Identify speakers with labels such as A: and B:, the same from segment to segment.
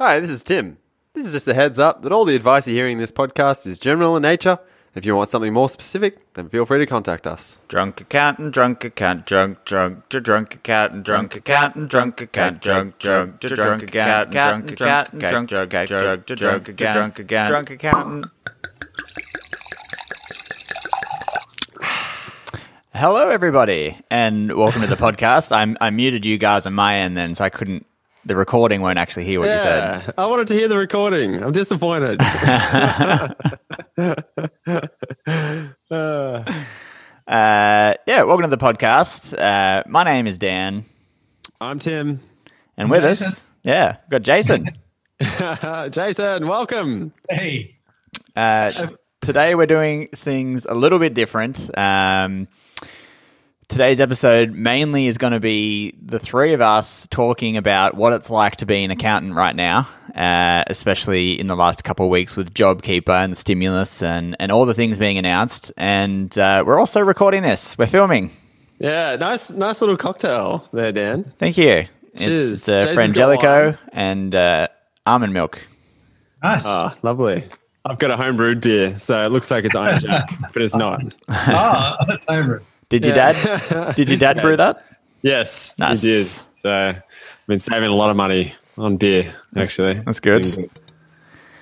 A: Hi, this is Tim. This is just a heads up that all the advice you're hearing in this podcast is general in nature. If you want something more specific, then feel free to contact us.
B: Drunk accountant, drunk accountant, drunk, drunk, to drunk accountant, drunk accountant, drunk accountant, drunk, drunk, to drunk accountant, drunk accountant, drunk, drunk, drunk, to drunk accountant, drunk accountant, drunk accountant. Hello, everybody, and welcome to the podcast. I'm I muted you guys on my end then, so I couldn't. The recording won't actually hear what you said.
A: I wanted to hear the recording. I'm disappointed. Uh,
B: Uh, yeah, welcome to the podcast. Uh, my name is Dan,
A: I'm Tim.
B: and with
C: Jason.
B: us, yeah, we've got Jason.
A: Jason, welcome.
C: Hey,
B: Uh, today we're doing things a little bit different. Um, today's episode mainly is going to be the three of us talking about what it's like to be an accountant right now, uh, especially in the last couple of weeks with JobKeeper and the stimulus and, and all the things being announced. And uh, we're also recording this. We're filming.
A: Yeah, nice, nice little cocktail there, Dan.
B: Thank you.
A: Cheers.
B: It's, it's uh,
A: Jason's
B: Frangelico and uh, almond milk.
C: nice.
A: Ah, lovely. I've got a home brewed beer, so it looks like it's Iron Jack, but it's not.
C: Ah, oh, that's over.
B: Did your
A: Yeah.
B: dad? Did your dad brew that?
A: Yes,
B: Nice.
A: he did. So I've been saving a lot of money on beer, actually.
B: That's good.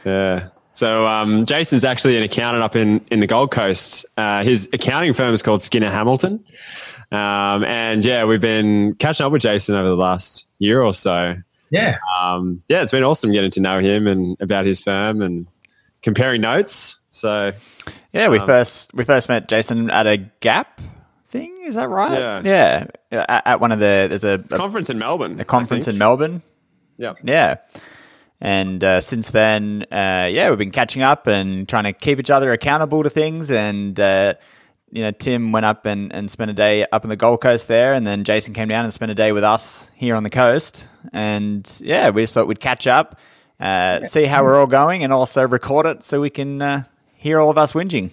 A: Yeah. So um, Jason's actually an accountant up in, in the Gold Coast. Uh, his accounting firm is called Skinner Hamilton. Um, and yeah, we've been catching up with Jason over the last year or so.
C: Yeah.
A: Um, yeah, it's been awesome getting to know him and about his firm and comparing notes. So
B: Yeah, we
A: Um,
B: first we first met Jason at a Gap thing. Is that right?
A: Yeah.
B: yeah. At, at one of the there's a, a,
A: conference in Melbourne.
B: a conference in Melbourne.
A: Yeah.
B: Yeah, and uh, since then, uh, yeah, we've been catching up and trying to keep each other accountable to things. And uh, you know, Tim went up and, and spent a day up on the Gold Coast there, and then Jason came down and spent a day with us here on the coast. And yeah, we just thought we'd catch up, uh, see how we're all going, and also record it so we can uh, hear all of us whinging.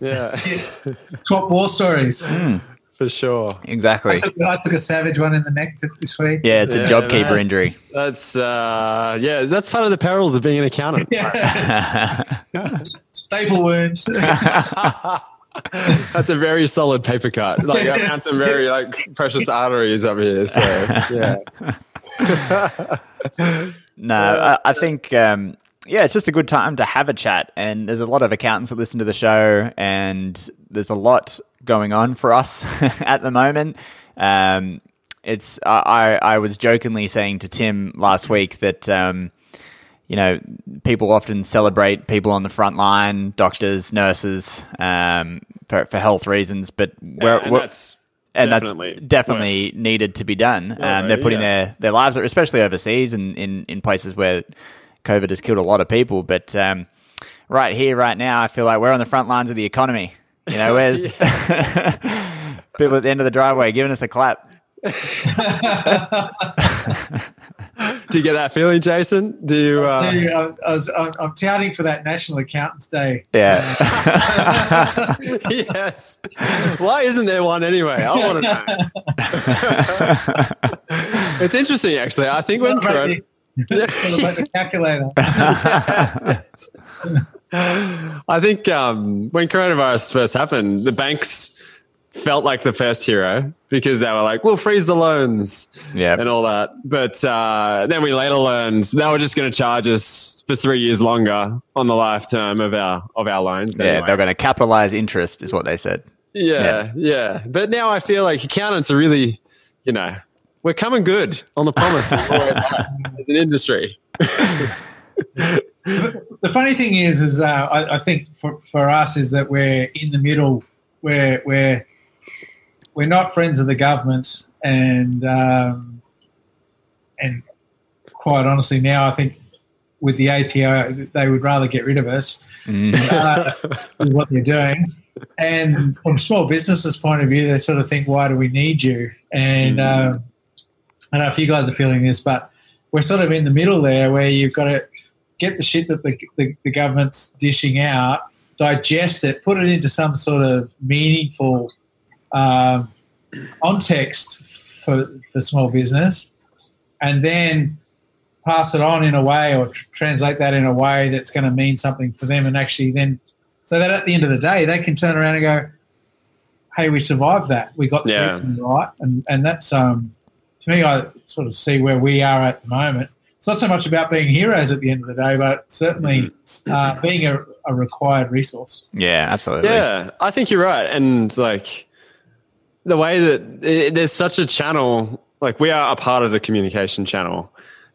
A: Yeah,
C: Swap war stories.
A: for sure.
B: Exactly.
C: I, took, I took a savage one in the neck this week.
B: Yeah, it's a
A: Yeah,
B: job keeper
A: man.
B: injury.
A: That's uh, yeah, that's part of the perils of being an accountant.
C: Yeah. Staple wounds.
A: That's a very solid paper cut. Like I found some very like precious arteries up here. So yeah,
B: No, I, I think um, yeah, it's just a good time to have a chat. And there's a lot of accountants that listen to the show, and there's a lot going on for us at the moment. Um, it's I, I was jokingly saying to Tim last week that um, you know people often celebrate people on the front line, doctors, nurses, um, for for health reasons, but we're,
A: and
B: we're-
A: that's
B: and
A: definitely
B: that's definitely needed to be done. Um, they're putting
A: yeah.
B: their, their lives, especially overseas and in, in places where COVID has killed a lot of people. But um, right here, right now, I feel like we're on the front lines of the economy. You know, where's people at the end of the driveway giving us a clap?
A: Do you get that feeling, Jason? Do you? Uh,
C: I, I was, I'm, I'm touting for that National Accountants Day.
B: Yeah.
A: yes. Why isn't there one anyway? I want to know. it's interesting, actually. I think when
C: What
A: Corona,
C: the- what about the calculator?
A: I think um, when coronavirus first happened, the banks felt like the first hero because they were like, "We'll freeze the loans."
B: yeah.
A: and all that. But uh, then we later learned they were just going to charge us for three years longer on the lifetime of our of our loans.
B: Yeah,
A: anyway.
B: they're going to capitalize interest, is what they said.
A: yeah, yeah, But now I feel like accountants are really, you know, we're coming good on the promise of where we're at as an industry.
C: the funny thing is, is uh, I, I think for, for us is that we're in the middle. We're we're we're not friends of the government, and um, and quite honestly, now I think with the ATO, they would rather get rid of us uh, with what they're doing. And from a small businesses' point of view, they sort of think, "Why do we need you?" And um, I don't know if you guys are feeling this, but we're sort of in the middle there, where you've got to get the shit that the, the, the government's dishing out, digest it, put it into some sort of meaningful um, context for, for small business, and then pass it on in a way or tr- translate that in a way that's going to mean something for them and actually then so that at the end of the day they can turn around and go hey we survived that. We got through it right? And and that's um to me i sort of see where we are at the moment it's not so much about being heroes at the end of the day but certainly uh, being a, a required resource
B: Yeah, absolutely.
A: Yeah, I think you're right. And like the way that it, there's such a channel, like we are a part of the communication channel.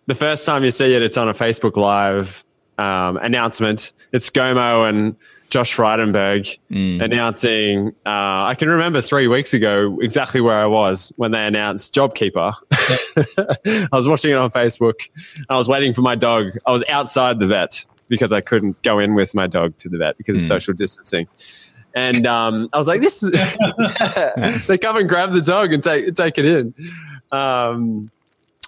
A: The first time you see it, it's on a Facebook Live um, announcement. It's ScoMo and Josh Frydenberg announcing. Uh, I can remember three weeks ago exactly where I was when they announced JobKeeper. I was watching it on Facebook. I was waiting for my dog. I was outside the vet because I couldn't go in with my dog to the vet because of social distancing. And um, I was like, "This is." they come and grab the dog and take take it in. Um,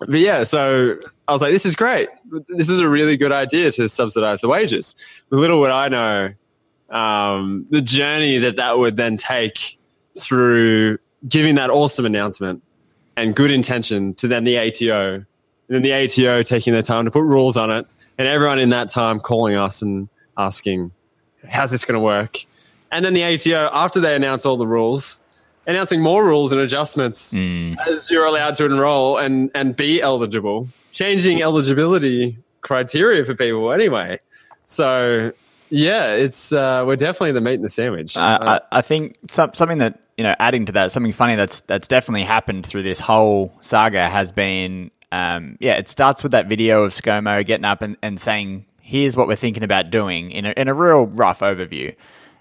A: but yeah, so I was like, "This is great. This is a really good idea to subsidize the wages." Little would I know um, the journey that that would then take through giving that awesome announcement and good intention to then the ATO, and then the ATO taking their time to put rules on it, and everyone in that time calling us and asking, "How's this going to work?" And then the ATO, after they announce all the rules, announcing more rules and adjustments as you're allowed to enroll and and be eligible, changing eligibility criteria for people anyway. So yeah, it's uh, we're definitely the meat in the sandwich.
B: I, I, I think some, something that you know, adding to that, something funny that's that's definitely happened through this whole saga has been, um, yeah, it starts with that video of ScoMo getting up and, and saying, "Here's what we're thinking about doing," in a, in a real rough overview.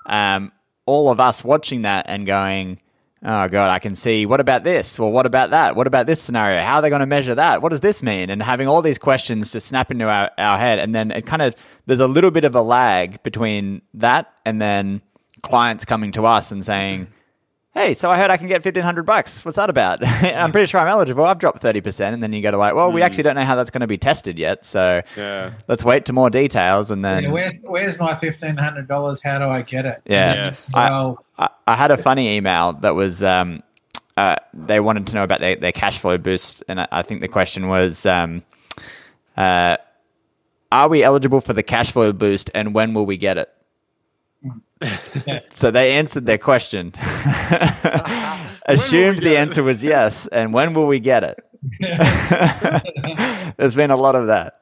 B: Um, all of us watching that and going, "Oh God, I can see. What about this? Well, what about that? What about this scenario? How are they going to measure that? What does this mean?" And having all these questions just snap into our, our head, and then it kind of there's a little bit of a lag between that and then clients coming to us and saying, "Hey, so I heard I can get fifteen hundred bucks. What's that about? I'm pretty sure I'm eligible. I've dropped thirty percent." And then you go to like, "Well, we actually don't know how that's going to be tested yet, so
A: yeah.
B: let's wait to more details." And
C: Yeah,
B: then,
C: where's where's my fifteen hundred dollars how do i get it
B: yeah,
A: Yes.
C: well
B: I, I had a funny email that was um, uh, they wanted to know about their, their cash flow boost, and I, I think the question was, um, uh, "Are we eligible for the cash flow boost, and when will we get it?" so they answered their question, assumed the answer was yes, and when will we get it? There's been a lot of that.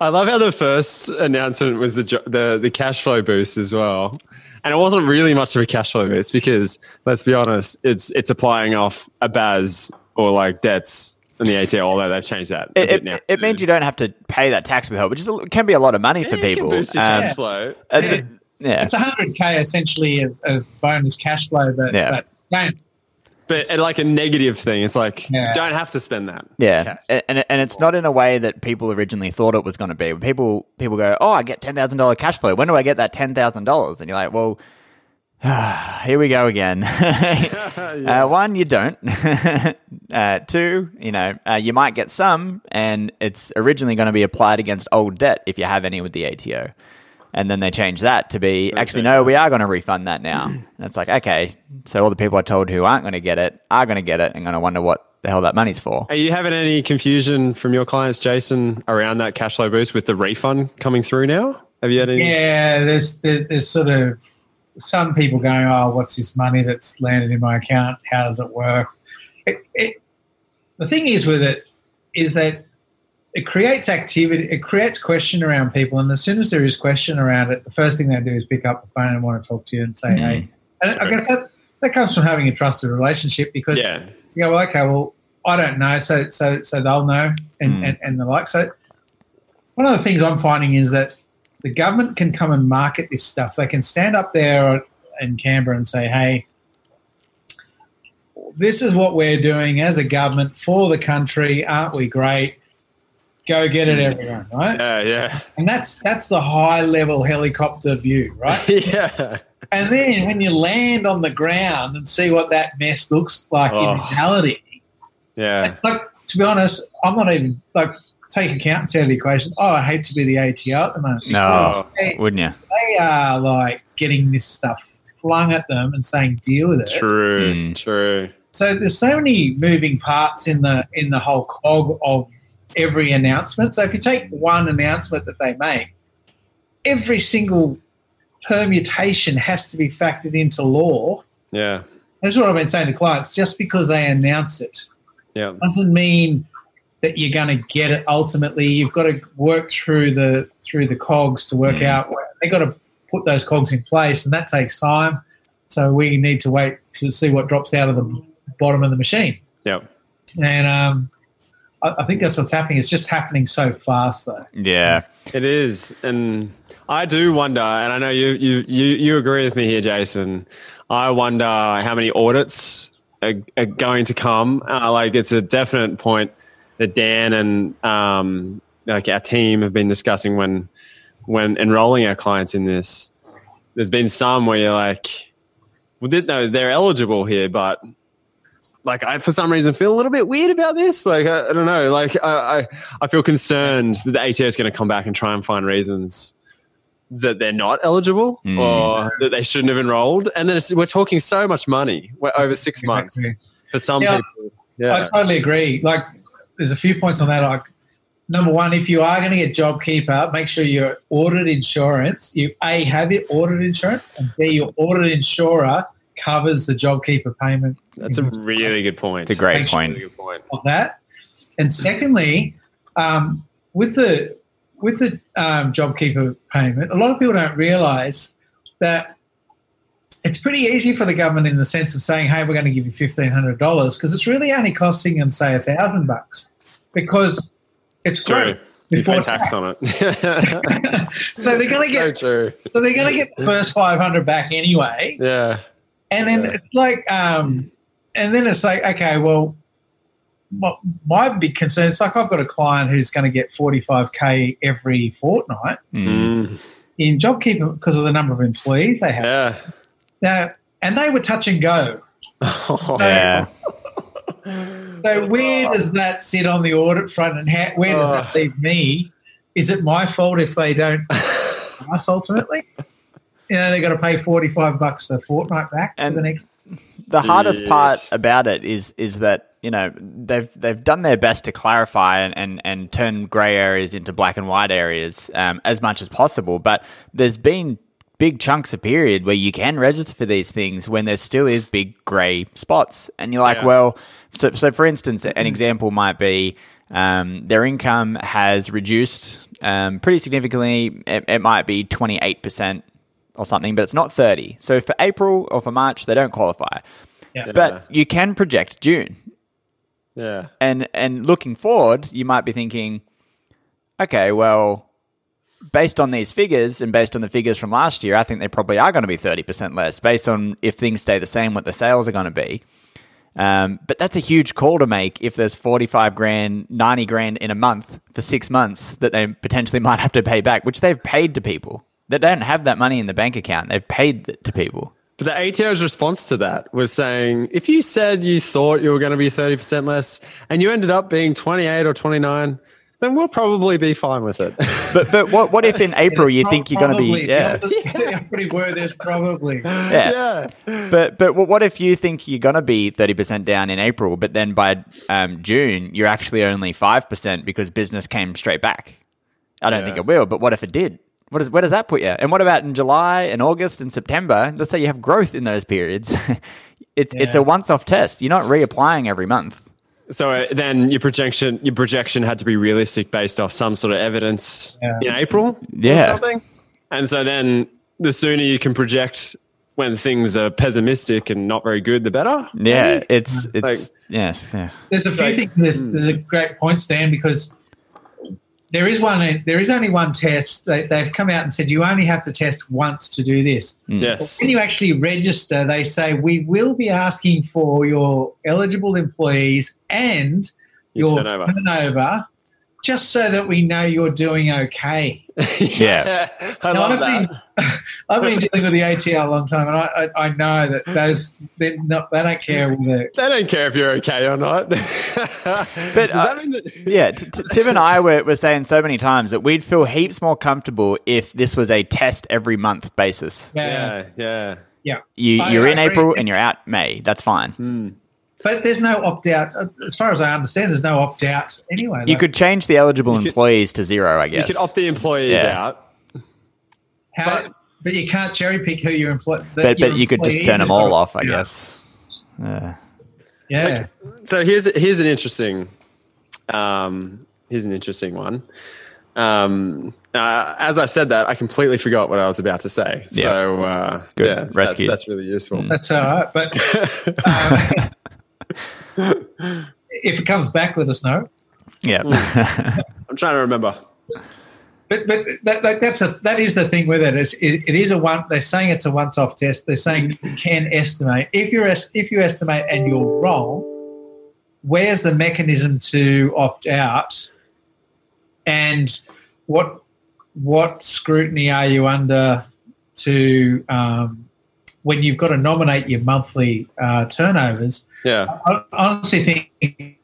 A: I love how the first announcement was the jo- the the cash flow boost as well, and it wasn't really much of a cash flow boost because let's be honest, it's it's applying off a BAS or like debts in the ATO, although they've changed that. a
B: It,
A: bit
B: it,
A: now.
B: it means you don't have to pay that tax withhold, which is a, can be a lot of money for
A: Yeah, can
B: people.
A: boost your
B: Um,
A: cash flow.
B: uh, yeah,
C: it's hundred k essentially of, of bonus cash flow but,
B: Yeah.
C: but don't
A: But at like a negative thing, it's like
C: Yeah.
A: don't have to spend that.
B: Yeah,
A: cash.
B: And and it's not in a way that people originally thought it was going to be. People people go, "Oh, I get ten thousand dollar cash flow. When do I get that ten thousand dollars?" And you're like, "Well, here we go again." uh, one, you don't. uh, two, you know, uh, you might get some, and it's originally going to be applied against old debt if you have any with the ATO. And then they change that to be actually no, we are going to refund that now. And it's like okay, so all the people I told who aren't going to get it are going to get it and going to wonder what the hell that money's for.
A: Are you having any confusion from your clients, Jason, around that cash flow boost with the refund coming through now? Have you had any?
C: Yeah, there's there's sort of some people going, "Oh, what's this money that's landed in my account? How does it work?" It, it, the thing is with it is that it creates activity, it creates question around people, and as soon as there is question around it, the first thing they do is pick up the phone and want to talk to you and say, "Hey." And I guess that that comes from having a trusted relationship because
A: Yeah.
C: you go, well, okay, well, I don't know, so so so they'll know and,
B: Mm.
C: and, and the like. So one of the things I'm finding is that the government can come and market this stuff. They can stand up there in Canberra and say, hey, this is what we're doing as a government for the country. Aren't we great? Go get it, everyone, right?
A: Yeah, yeah.
C: And that's that's the high level helicopter view, right?
A: yeah.
C: And then when you land on the ground and see what that mess looks like
A: Oh.
C: in reality,
A: Yeah.
C: like to be honest, I'm not even like take accountants out of the equation. Oh, I hate to be the ATO at the moment.
B: No,
C: they,
B: wouldn't you?
C: they are like getting this stuff flung at them and saying deal with it.
A: True.
B: Mm.
A: True.
C: So there's so many moving parts in the in the whole cog of every announcement. So if you take one announcement that they make, every single permutation has to be factored into law.
A: Yeah.
C: That's what I've been saying to clients. Just because they announce it
A: Yeah.
C: doesn't mean that you're going to get it ultimately. You've got to work through the through the cogs to work out. They've got to put those cogs in place, and that takes time. So we need to wait to see what drops out of the bottom of the machine.
A: Yeah.
C: And um, I, I think that's what's happening. It's just happening so fast, though.
B: Yeah.
A: It is, and I do wonder, and I know you you you, you agree with me here, Jason. I wonder how many audits are, are going to come. Uh, like, it's a definite point that Dan and um, like our team have been discussing when when enrolling our clients in this. There's been some where you're like, well, they, no, they're eligible here, but like I for some reason feel a little bit weird about this. Like I, I don't know. Like I, I I feel concerned that the ATO is going to come back and try and find reasons that they're not eligible
B: Mm.
A: or that they shouldn't have enrolled. And then it's, we're talking so much money we're over six months for some
C: Yeah.
A: people. Yeah,
C: I totally agree. Like, there's a few points on that. Like, number one, if you are going to get JobKeeper, make sure your audit insurance, you A, have your audit insurance, and B, your audit insurer covers the JobKeeper payment
A: that's a really good point.
B: It's a great point.
A: Really good point.
C: of that. And secondly, um, with the with the um, JobKeeper payment, a lot of people don't realise that it's pretty easy for the government in the sense of saying, "Hey, we're going to give you fifteen hundred dollars," because it's really only costing them, say, a thousand bucks, because it's
A: True.
C: great
A: You
C: before
A: pay tax on it.
C: so they're going to
A: so
C: get
A: true.
C: so they're going to get the first five hundred back anyway.
A: Yeah.
C: And then
A: Yeah.
C: it's like, um, and then it's like, okay, well, my, my big concern is like I've got a client who's going to get 45k every fortnight
B: Mm.
C: In JobKeeper because of the number of employees they have.
A: Yeah.
C: Now, and they were touch and go.
B: Yeah.
C: So where does that sit on the audit front, and how, where does that leave me? Is it my fault if they don't us ultimately? You know, they got to pay 45 bucks a fortnight back
B: And-
C: for the next.
B: the hardest
A: Shit.
B: part about it is is that you know they've they've done their best to clarify and and, and turn grey areas into black and white areas um, as much as possible. But there's been big chunks of period where you can register for these things when there still is big grey spots, and you're like,
A: Yeah.
B: well, so so for instance, an example might be. Um, their income has reduced um, pretty significantly. It, it might be 28% or something, but it's not 30. So for April or for March, they don't qualify.
C: Yeah.
B: But you can project June.
A: Yeah.
B: And and looking forward, you might be thinking, okay, well, based on these figures and based on the figures from last year, I think they probably are going to be 30% less based on if things stay the same, what the sales are going to be. Um, but that's a huge call to make if there's 45 grand, 90 grand in a month for six months that they potentially might have to pay back, which they've paid to people. They don't have that money in the bank account. They've paid it to people.
A: But the ATO's response to that was saying, if you said you thought you were going to be 30% less and you ended up being 28 or 29, then we'll probably be fine with it.
B: But but what what if in April you think you're going to be
C: Probably.
B: yeah
C: The pretty word is probably.
B: yeah.
A: yeah.
B: But but what if you think you're going to be thirty percent down in April, but then by um, June you're actually only five percent because business came straight back? I don't
A: Yeah.
B: think it will, but what if it did? What is where does that put you? And what about in July and August and September? Let's say you have growth in those periods. it's it's a once off test. You're not reapplying every month.
A: So uh, then your projection, your projection had to be realistic based off some sort of evidence
C: Yeah.
A: in April,
B: Yeah.
A: or something. And so then the sooner you can project when things are pessimistic and not very good, the better.
B: Yeah,
A: maybe?
B: it's it's
A: Like-
B: yes. Yeah.
C: There's a few
A: Like-
C: things. There's, there's a great point, Stan, because there is one. There is only one test. They, they've come out and said you only have to test once to do this. Hmm.
A: yes.
C: When you actually register, they say we will be asking for your eligible employees and
A: Your
C: your,
A: turnover.
C: turnover, just so that we know you're doing okay.
B: Yeah.
A: I
C: Now,
A: love
C: I've
A: that.
C: been, I've been dealing with the ATO a long time, and I, I, I know that those they're not, they don't care whether
A: They don't care if you're okay or not. but
B: But,
A: does
B: uh,
A: that mean that?
B: Yeah, t- t- Tim and I were, were saying so many times that we'd feel heaps more comfortable if this was a test every month basis.
C: yeah,
A: Yeah, yeah.
C: yeah.
B: You,
C: I-
B: you're
C: I
B: in
C: agree.
B: April and you're out May. That's fine.
A: Hmm.
C: But there's no opt out. As far as I understand, there's no opt out anyway.
B: You
C: Like,
B: could change the eligible
A: You could-
B: employees to zero, I guess.
A: You could opt the employees
B: Yeah.
A: out.
C: how,
A: but-
C: but, you can't cherry pick who you employ.
B: but but you could just turn them all off, I guess. Uh,
C: Yeah.
A: So here's here's an interesting um, here's an interesting one. Um, uh, as I said that, I completely forgot what I was about to say.
B: Yeah.
A: So uh,
B: Good.
A: yeah, that's, that's really useful.
C: That's all right. But um, if it comes back, let us know.
B: yeah.
A: I'm trying to remember.
C: But but that, that, that's a that is the thing with it. It's, it. It is a one. They're saying it's a once-off test. They're saying you can estimate. If you're if you estimate and you're wrong, where's the mechanism to opt out? And what what scrutiny are you under to um, when you've got to nominate your monthly uh, turnovers?
A: Yeah.
C: I I honestly think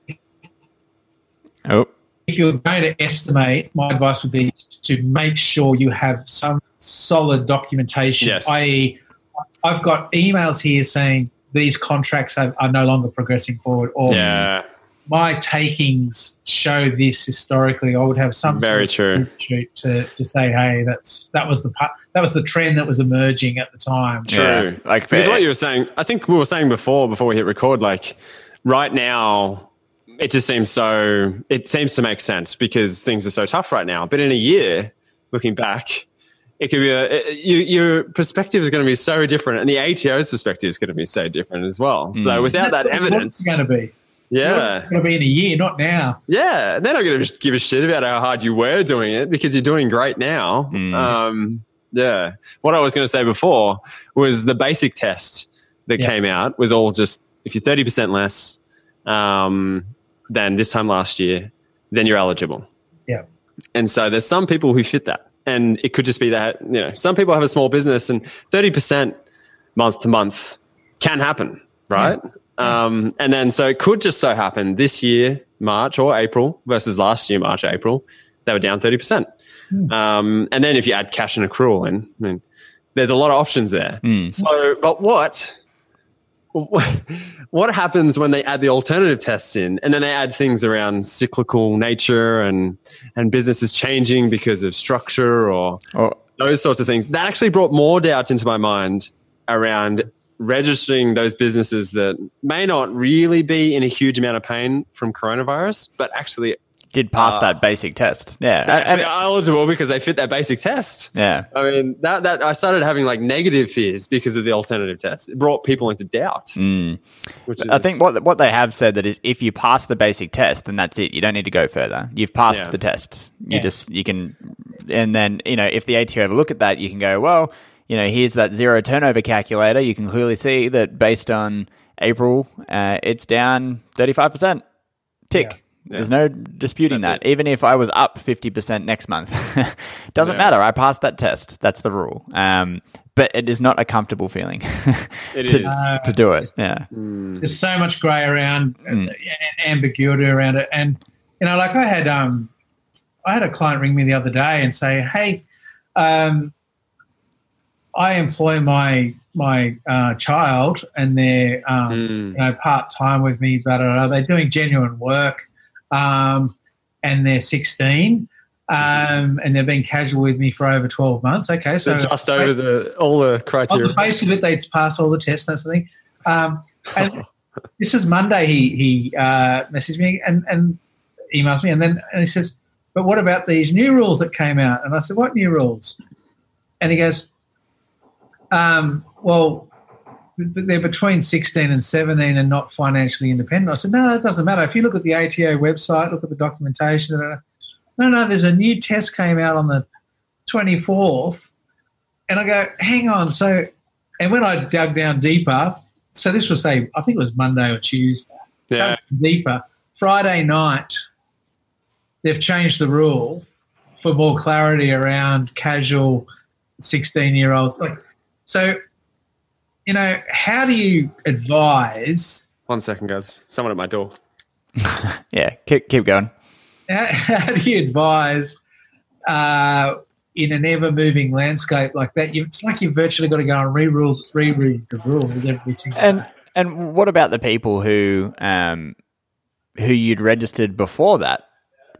B: oh,
C: if you're going to estimate, my advice would be to make sure you have some solid documentation.
A: Yes.
C: I.e., I've got emails here saying these contracts are, are no longer progressing forward, or
A: Yeah.
C: My takings show this historically. I would have some
A: Very
C: sort of sheet to, to say, hey, that's that was the part, that was the trend that was emerging at the time.
A: True.
B: Yeah, like
A: because what eh. you were saying, I think we were saying before, before we hit record, like right now, it just seems so. It seems to make sense because things are so tough right now. But in a year, looking back, it could be a, it- you, your perspective is going to be so different, and the ATO's perspective is going to be so different as well. So
B: Mm.
A: without that evidence,
C: it's going to be.
A: Yeah,
C: It's going to be in a year, not now.
A: yeah, they're not going to give a shit about how hard you were doing it because you're doing great now.
B: Mm.
A: Um, yeah. What I was going to say before was the basic test that
C: Yeah.
A: came out was all just if you're 30% less um, than this time last year, then you're eligible.
C: Yeah.
A: And so there's some people who fit that. And it could just be that, you know, some people have a small business and 30% month to month can happen, right? Um, and then so it could just so happen this year, March or April versus last year, March, April, they were down 30%. Um, and then if you add cash and accrual in, I mean, there's a lot of options there.
B: Mm.
A: So, but what, what happens when they add the alternative tests in and then they add things around cyclical nature and, and businesses changing because of structure or
B: or,
A: those sorts of things. That actually brought more doubts into my mind around registering those businesses that may not really be in a huge amount of pain from coronavirus, but actually,
B: did pass
A: Uh,
B: that basic test. Yeah. And-
A: actually
B: and-
A: are eligible because they fit that basic test.
B: yeah.
A: I mean, that, that I started having like negative fears because of the alternative test. It brought people into doubt.
B: Mm.
A: Which is,
B: I think what what they have said that is if you pass the basic test, then that's it. You don't need to go further. You've passed
A: Yeah.
B: the test. You
C: Yeah.
B: just you can, and then you know if the ATO ever look at that, you can go well. You know, here's that zero turnover calculator. You can clearly see that based on April, uh, it's down thirty five percent. Tick.
A: Yeah.
B: There's no disputing
A: That's
B: that. Even if I was up fifty percent next month, doesn't
A: Yeah.
B: matter. I passed that test. That's the rule. Um, but it is not a comfortable feeling
A: It
B: to,
A: is.
B: to do it. Yeah.
A: Mm.
C: there's so much grey around
B: Mm.
C: and ambiguity around it and you know like i had um i had a client ring me the other day and say hey um i employ my my uh, child and they're um,
A: Mm.
C: you know part-time with me but they're doing genuine work um, and they're 16 um, and they've been casual with me for over 12 months okay so
A: So just over the all the
C: on
A: criteria.
C: the basis of it, they'd pass all the tests and that sort of thing. Um, and this is Monday. He he uh, messaged me and, and emails me, and then and he says, "But what about these new rules that came out?" And I said, "What new rules?" And he goes, um, "Well." They're between 16 and 17 and not financially independent. I said, no, that doesn't matter. If you look at the ATO website, look at the documentation. uh, No, no, there's a new test came out on the 24th. And I go, hang on. So, and when I dug down deeper, so this was say, I think it was Monday or Tuesday.
A: Yeah.
C: Dug deeper. Friday night, they've changed the rule for more clarity around casual 16 year olds. Like, so, you know, how do you advise?
A: One second, guys. Someone at my door.
B: Yeah. Keep keep going.
C: How, how do you advise uh, in an ever moving landscape like that? You, it's like you've virtually got to go and re-rule, reread the rules every single
B: And
C: day.
B: And what about the people who um, who you'd registered before that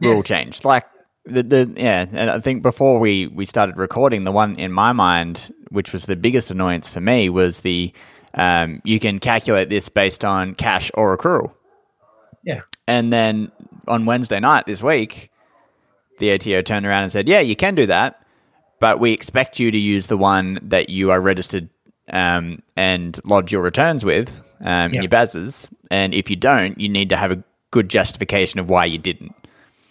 B: rule
C: Yes.
B: change? Like the, the yeah, and I think before we we started recording, the one in my mind, which was the biggest annoyance for me, was the um, you can calculate this based on cash or accrual.
C: Yeah.
B: And then on Wednesday night this week, the ATO turned around and said, "Yeah, you can do that, but we expect you to use the one that you are registered um, and lodge your returns with um, in
C: Yeah.
B: your BASs. And if you don't, you need to have a good justification of why you didn't."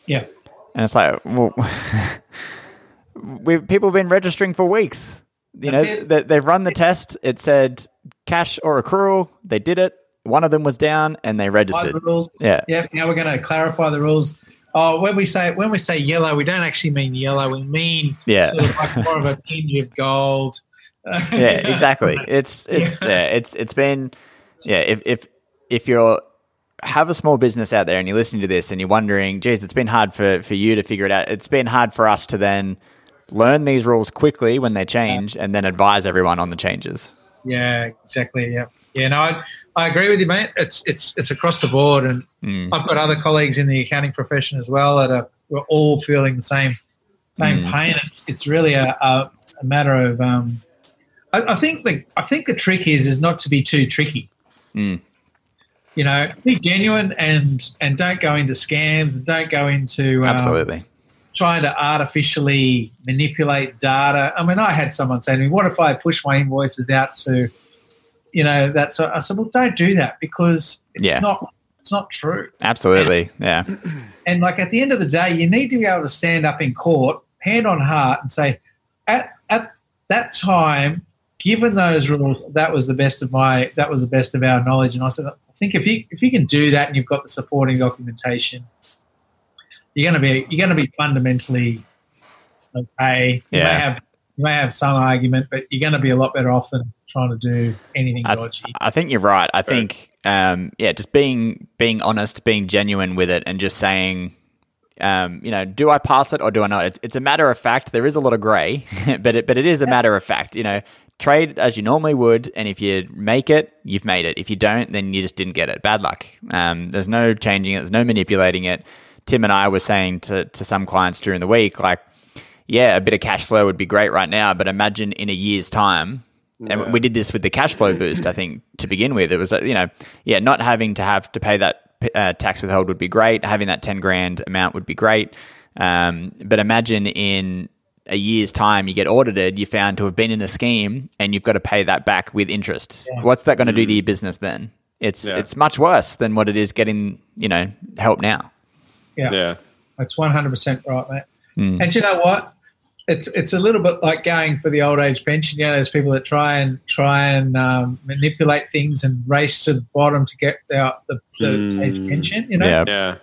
C: Yeah.
B: And it's like, well, we people have been registering for weeks. You
C: That's
B: know,
C: it.
B: they, they've run the test. It said cash or accrual. They did it. One of them was down, and they registered.
C: the.
B: Yeah.
C: Yeah. Now we're going to clarify the rules. Oh, when we say when we say yellow, we don't actually mean yellow. We mean
B: Yeah.
C: sort of like more of a tinge of gold.
B: yeah, exactly. It's it's
C: Yeah.
B: yeah. it's it's been yeah. If if if you're have a small business out there and you're listening to this and you're wondering, geez, it's been hard for for you to figure it out. It's been hard for us to then learn these rules quickly when they change and then advise everyone on the changes.
C: Yeah, exactly. Yeah, yeah. No, I, I agree with you, mate. It's it's it's across the board, and
B: Mm.
C: I've got other colleagues in the accounting profession as well that are we're all feeling the same same
B: Mm.
C: pain. It's it's really a, a, a matter of. Um, I, I think the I think the trick is is not to be too tricky.
B: Mm.
C: You know, be genuine and and don't go into scams and don't go into um,
B: Absolutely.
C: trying to artificially manipulate data. I mean, I had someone say to me, "What if I push my invoices out to, you know, that's?" I said, "Well, don't do that because it's
B: Yeah.
C: not it's not true."
B: Absolutely. Yeah.
C: And like at the end of the day, you need to be able to stand up in court, hand on heart, and say, "At at that time, given those rules, that was the best of my that was the best of our knowledge." And I said, "I think if you if you can do that and you've got the supporting documentation." You're going to be you're going to be fundamentally okay. You
B: Yeah.
C: may have you may have some argument, but you're going to be a lot better off than trying to do anything
B: I,
C: dodgy.
B: I think you're right. I think, um, yeah, just being being honest, being genuine with it, and just saying, um, you know, do I pass it or do I not? It's, it's a matter of fact. There is a lot of grey, but it but it is a matter of fact. You know, trade as you normally would, and if you make it, you've made it. If you don't, then you just didn't get it. Bad luck. Um, there's no changing it. There's no manipulating it. Tim and I were saying to to some clients during the week, like, yeah, a bit of cash flow would be great right now, but imagine in a year's time. And we did this with the cash flow boost, I think, to begin with. It was, uh, you know, yeah, not having to have to pay that uh, tax withhold would be great. Having that 10 grand amount would be great. Um, but imagine in a year's time, you get audited, you found to have been in a scheme, and you've got to pay that back with interest. What's that going to do to your business then? It's
A: Yeah.
B: it's much worse than what it is getting, you know, help now.
C: yeah.
A: Yeah.
C: That's one hundred percent right, mate.
B: Mm.
C: And you know what? It's it's a little bit like going for the old age pension. You know, there's people that try and try and um, manipulate things and race to the bottom to get the the, the
A: Mm.
C: age pension. You know,
B: Yeah.
A: Yeah.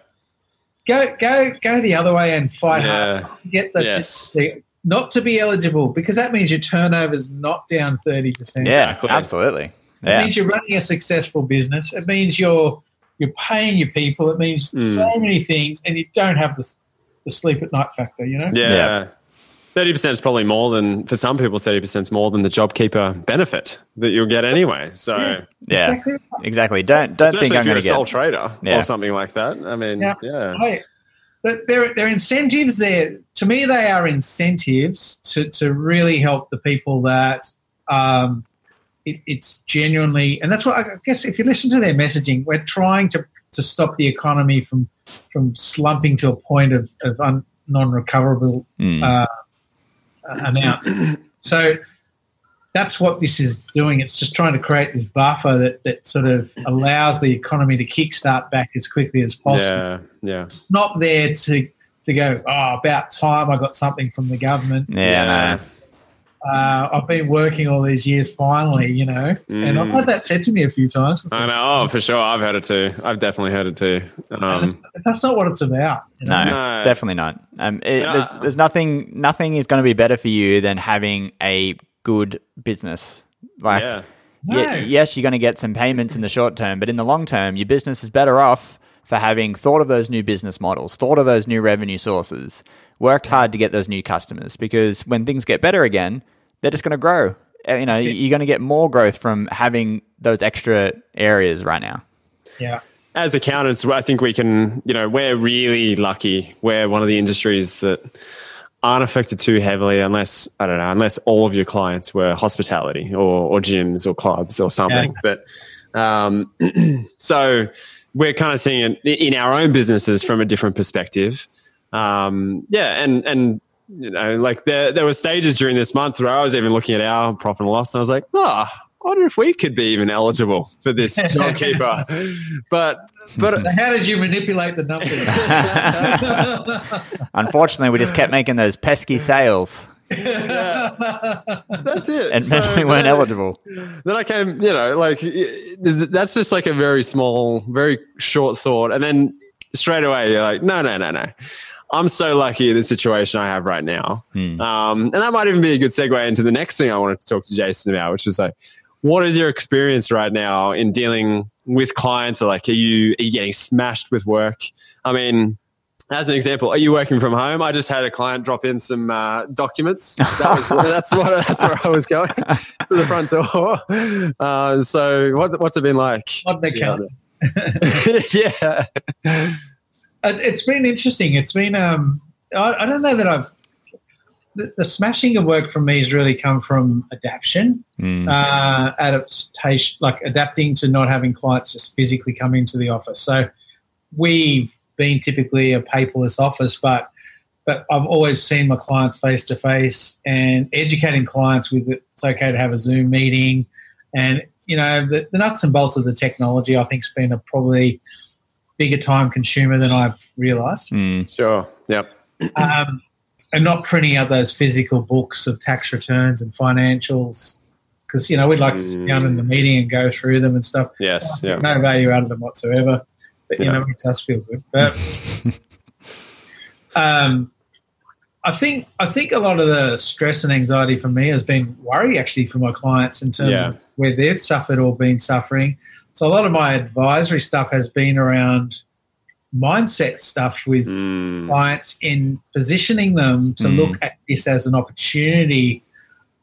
C: go go go the other way and fight hard. Get the,
A: Yes.
C: the not to be eligible because that means your turnover is not down thirty percent.
B: Yeah,
A: Exactly.
B: absolutely.
C: It means you're running a successful business. It means you're you're paying your people. It means
A: Mm.
C: so many things, and you don't have the the sleep at night factor. You know.
A: Yeah.
B: Yeah.
A: Thirty percent is probably more than for some people. Thirty percent is more than the JobKeeper benefit that you'll get anyway. So,
C: Yeah.
B: Yeah.
C: Exactly. right.
B: Exactly. Don't don't
A: especially
B: think I'm going to get a
A: sole trader
B: Yeah.
A: or something like that. I mean,
C: Yeah.
A: yeah,
C: Hey, but are incentives there. To me, they are incentives to, to really help the people that um, it, it's genuinely, and that's what I guess if you listen to their messaging, we're trying to, to stop the economy from from slumping to a point of, of un, non-recoverable
B: Mm.
C: uh, amounts. So that's what this is doing. It's just trying to create this buffer that, that sort of allows the economy to kickstart back as quickly as possible
A: yeah, yeah.
C: not there to to go. Oh, about time I got something from the government.
B: yeah, no.
C: Uh, I've been working all these years. Finally, you know, and I've
A: Mm.
C: had that said to me a few times.
A: I know. Oh, for sure. I've heard it too. I've definitely heard it too. Um,
C: That's not what it's about. You know?
B: No,
A: No.
B: definitely not. Um, it,
A: Yeah.
B: there's, there's nothing. Nothing is going to be better for you than having a good business. Like,
A: yeah,
C: No.
B: ye- yes, you're going to get some payments in the short term, but in the long term, your business is better off for having thought of those new business models, thought of those new revenue sources, worked hard to get those new customers. Because when things get better again, they're just going to grow. uh, you know you're going to get more growth from having those extra areas right now.
C: Yeah.
A: As accountants, I think we can, you know, we're really lucky. We're one of the industries that aren't affected too heavily unless, I don't know, unless all of your clients were hospitality or, or gyms or clubs or something. Yeah. But um, so we're kind of seeing it in our own businesses from a different perspective. Um, yeah. And, and, you know, like there, there were stages during this month where I was even looking at our profit and loss and I was like, oh, I wonder if we could be even eligible for this JobKeeper. but but
C: so how did you manipulate the numbers?
B: Unfortunately, we just kept making those pesky sales.
A: Yeah. That's it.
B: And so we weren't
A: then,
B: eligible.
A: Then I came, you know, like that's just like a very small, very short thought. And then straight away, you're like, no, no, no, no. I'm so lucky in the situation I have right now.
B: Hmm.
A: Um, and that might even be a good segue into the next thing I wanted to talk to Jason about, which was like, what is your experience right now in dealing with clients? Or like, are you, are you getting smashed with work? I mean, as an example, are you working from home? I just had a client drop in some uh, documents. That was, that's what that's where I was going to the front door. Uh, so what's what's it been like?
C: Not the count.
A: yeah,
C: it's been interesting. It's been um, I, I don't know that I've the, the, smashing of work for me has really come from adaptation,
B: mm.
C: uh, adaptation, like adapting to not having clients just physically come into the office. So we've been typically a paperless office, but but I've always seen my clients face to face and educating clients with it's okay to have a Zoom meeting, and you know the, the nuts and bolts of the technology. I think has been a probably bigger time consumer than I've realised.
B: Mm.
A: Sure. Yep.
C: Um, and not printing out those physical books of tax returns and financials because you know we'd like to sit down in the meeting and go through them and stuff.
A: Yes, yeah.
C: no value out of them whatsoever. But you yeah. know, it makes us feel good. But um, I think I think a lot of the stress and anxiety for me has been worry actually for my clients in terms
A: yeah.
C: of where they've suffered or been suffering. So a lot of my advisory stuff has been around mindset stuff with
A: mm.
C: clients in positioning them to
B: Mm.
C: look at this as an opportunity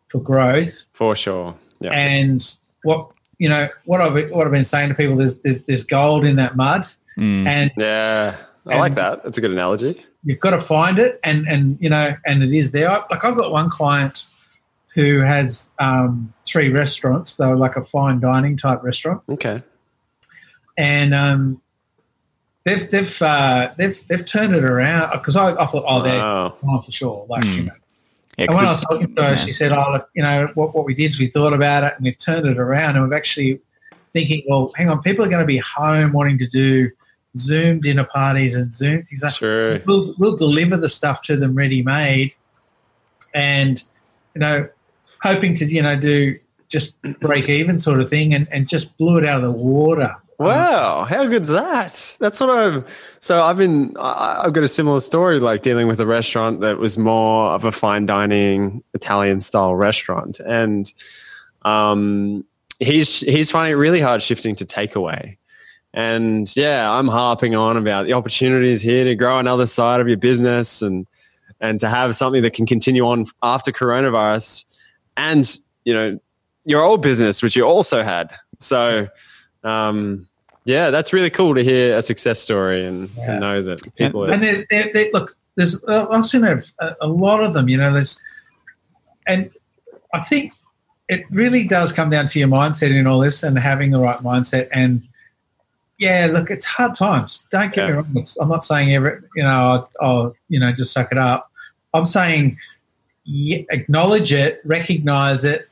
C: for growth.
A: For sure. Yeah.
C: And what you know, what I've what I've been saying to people, there's there's, there's gold in that mud,
B: Mm.
C: and
A: yeah. I like that. That's a good analogy.
C: you've got to find it, and and you know, and it is there. I, like I've got one client who has um, three restaurants, though, like a fine dining type restaurant,
A: Okay.
C: and um, they've they've uh, they've they've turned it around because I, I thought, oh, they're
A: Wow.
C: fine for sure, like
B: Mm.
C: you know.
B: Yeah,
C: And when I
B: 'cause
C: was talking to her,
B: yeah.
C: she said, "Oh, look, you know what? What we did is we thought about it and we've turned it around, and we've actually thinking, well, hang on, people are going to be home wanting to do Zoom dinner parties and Zoom things. Like,
A: Sure.
C: we'll we'll deliver the stuff to them ready made, and you know, hoping to you know do just break even sort of thing, and and just blew it out of the water.
A: Wow, how good's that? That's what I've. So I've been. I've got a similar story, like dealing with a restaurant that was more of a fine dining Italian style restaurant, and um, he's he's finding it really hard shifting to takeaway. And yeah, I'm harping on about the opportunities here to grow another side of your business and and to have something that can continue on after coronavirus, and you know your old business, which you also had. So um, yeah, that's really cool to hear a success story and,
C: Yeah.
A: and know that people.
C: and
A: are,
C: they, they, they, look, there's uh, I've seen a, a lot of them. You know, there's, and I think it really does come down to your mindset in all this and having the right mindset. And yeah, look, it's hard times. Don't get me wrong. It's, I'm not saying every, you know, oh, oh, you know, just suck it up. I'm saying yeah, acknowledge it, recognize it,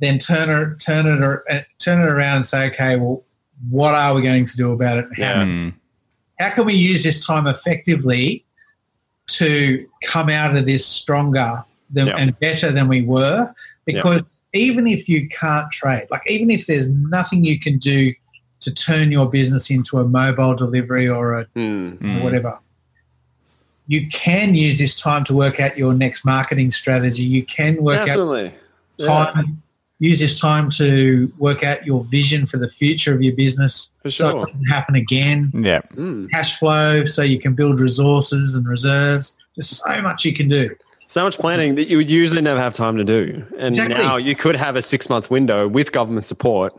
C: then turn it, turn it, or, uh, turn it around and say, okay, well, what are we going to do about it? How
A: Yeah.
B: Mm.
C: how can we use this time effectively to come out of this stronger than,
A: Yeah.
C: and better than we were? Because even if you can't trade, like even if there's nothing you can do to turn your business into a mobile delivery or a
A: Hmm.
B: Mm.
C: or whatever, you can use this time to work out your next marketing strategy. You can work out
A: definitely. Yeah,
C: time. Use this time to work out your vision for the future of your business,
A: for
C: so it doesn't happen again
B: Yeah.
A: Hmm.
C: cash flow so you can build resources and reserves. There's so much you can do.
A: So much planning that you would usually never have time to do. And
C: Exactly.
A: now you could have a six month window with government support.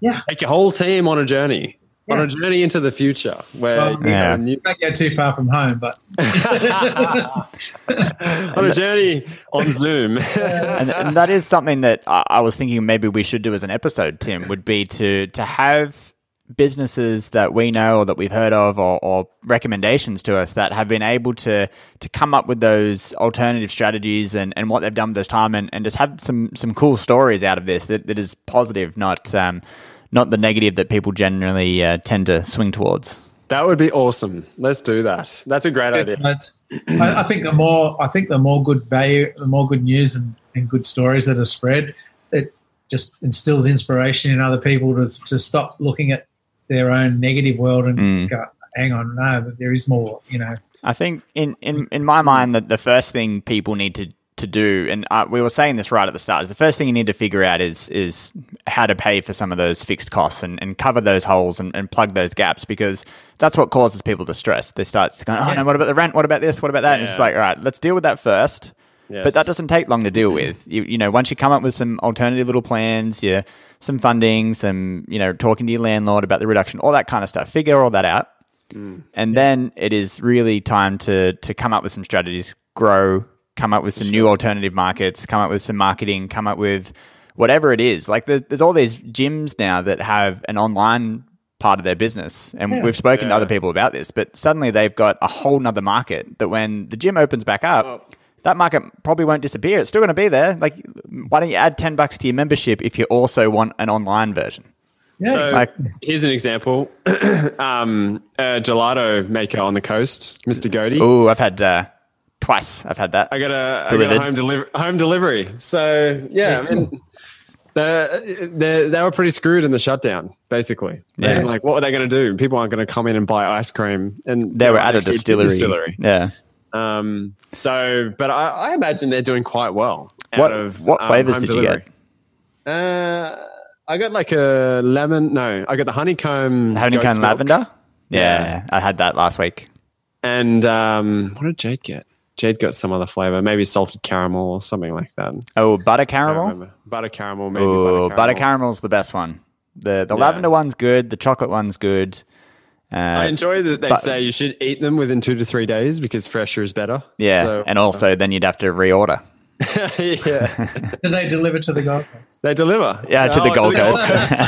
C: Yeah.
A: to Take your whole team on a journey, on a journey into the future where
C: Well,
A: you
B: Yeah.
A: have a new,
C: Don't go too far from home, but
A: on a journey on Zoom.
B: and, and that is something that I, I was thinking maybe we should do as an episode. Tim would be to to have businesses that we know or that we've heard of or, or recommendations to us that have been able to to come up with those alternative strategies and, and what they've done with this time and, and just have some some cool stories out of this that, that is positive, not um, not the negative that people generally uh, tend to swing towards.
A: that would be awesome. Let's do that. That's a great idea.
C: That's, I, I think the more I think the more good value, the more good news and, and good stories that are spread, it just instills inspiration in other people to to stop looking at their own negative world and
B: Mm.
C: go, hang on, no, there is more. You know,
B: I think in, in, in my mind that the first thing people need to, to do, and uh, we were saying this right at the start, is the first thing you need to figure out is is how to pay for some of those fixed costs and, and cover those holes and, and plug those gaps because that's what causes people to stress. They start going, oh
C: Yeah.
B: no, what about the rent? What about this? What about that? And it's like, all right, let's deal with that first.
A: Yes.
B: But that doesn't take long to deal with. You, you know, once you come up with some alternative little plans, yeah, some funding, some you know, talking to your landlord about the reduction, all that kind of stuff. Figure all that out, and then it is really time to to come up with some strategies, grow, come up with some new alternative markets, come up with some marketing, come up with whatever it is. Like there, there's all these gyms now that have an online part of their business, and
C: Yeah.
B: we've spoken to other people about this. But suddenly they've got a whole nother market that when the gym opens back up.
A: Oh.
B: That market probably won't disappear. It's still going to be there. Like, why don't you add ten bucks to your membership if you also want an online version?
C: yeah,
A: So
B: like-
A: here's an example: um, a gelato maker on the coast, Mr. Godey.
B: Oh, I've had uh, twice. I've had that.
A: I got a, I got a home delivery. Home delivery. So yeah, I mean, they they they were pretty screwed in the shutdown. Basically,
B: Yeah.
A: yeah. Like, what were they going to do? People aren't going to come in and buy ice cream, and
B: They were at a distillery.
A: distillery.
B: Yeah.
A: Um, so, but I, I imagine they're doing quite well.
B: What
A: of,
B: what
A: um,
B: flavors did
A: delivery.
B: you get?
A: Uh, I got like a lemon. No, I got the honeycomb.
B: Honeycomb lavender. Yeah,
A: Yeah.
B: I had that last week.
A: And um, what did Jake get? Jade got some other flavor, maybe salted caramel or something like that.
B: Oh, butter caramel.
A: Butter caramel, maybe.
B: Oh,
A: butter
B: butter
A: caramel.
B: caramel's the best one. The the
A: Yeah.
B: lavender one's good. The chocolate one's good. Uh,
A: I enjoy that they
B: but-
A: say you should eat them within two to three days because fresher is better.
B: yeah,
A: So-
B: and also then you'd have to reorder.
A: yeah,
C: do they deliver to the Gold Coast?
A: they deliver.
B: Yeah, to
A: Oh,
B: the Gold
A: Coast.
B: Coast.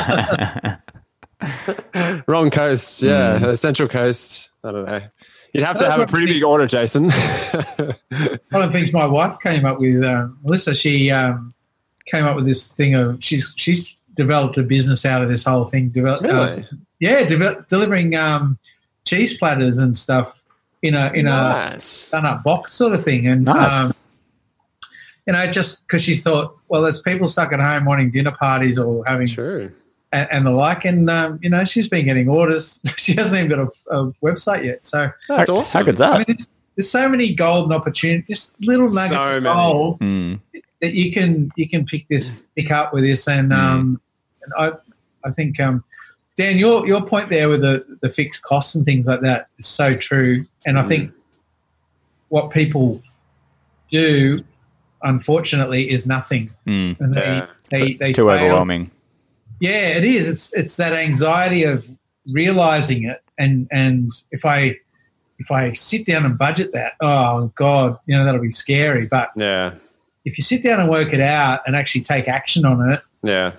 A: Wrong coast. Yeah,
B: Hmm.
A: the Central Coast. I don't know. You'd have to have a pretty big order, Jason.
C: One of the things my wife came up with, um, Melissa, she um, came up with this thing of she's she's developed a business out of this whole thing. Develop,
A: really?
C: uh, yeah, devel- delivering um, cheese platters and stuff in a in a done up box sort of thing. And
B: Nice.
C: um, you know, just because she thought, well, there's people stuck at home wanting dinner parties or having
A: True.
C: And, and the like, and um, you know, she's been getting orders. she hasn't even got a, a website yet. So
A: That's
B: how,
A: awesome.
B: How good's
C: I
B: that?
C: mean, it's, there's so many golden opportunities. Just little nuggets
A: So
C: of
A: many.
C: gold
B: Hmm.
C: that you can you can pick this pick up with this and
B: Mm.
C: um and I I think um Dan your your point there with the the fixed costs and things like that is so true and I
A: Mm.
C: think what people do unfortunately is nothing
B: Hmm.
C: and they
A: Yeah.
C: they,
B: It's
C: they
B: too
C: fail.
B: overwhelming.
C: Yeah it is it's it's that anxiety of realizing it and and if I if I sit down and budget that oh god you know that'll be scary but
A: Yeah.
C: if you sit down and work it out and actually take action on it,
A: Yeah.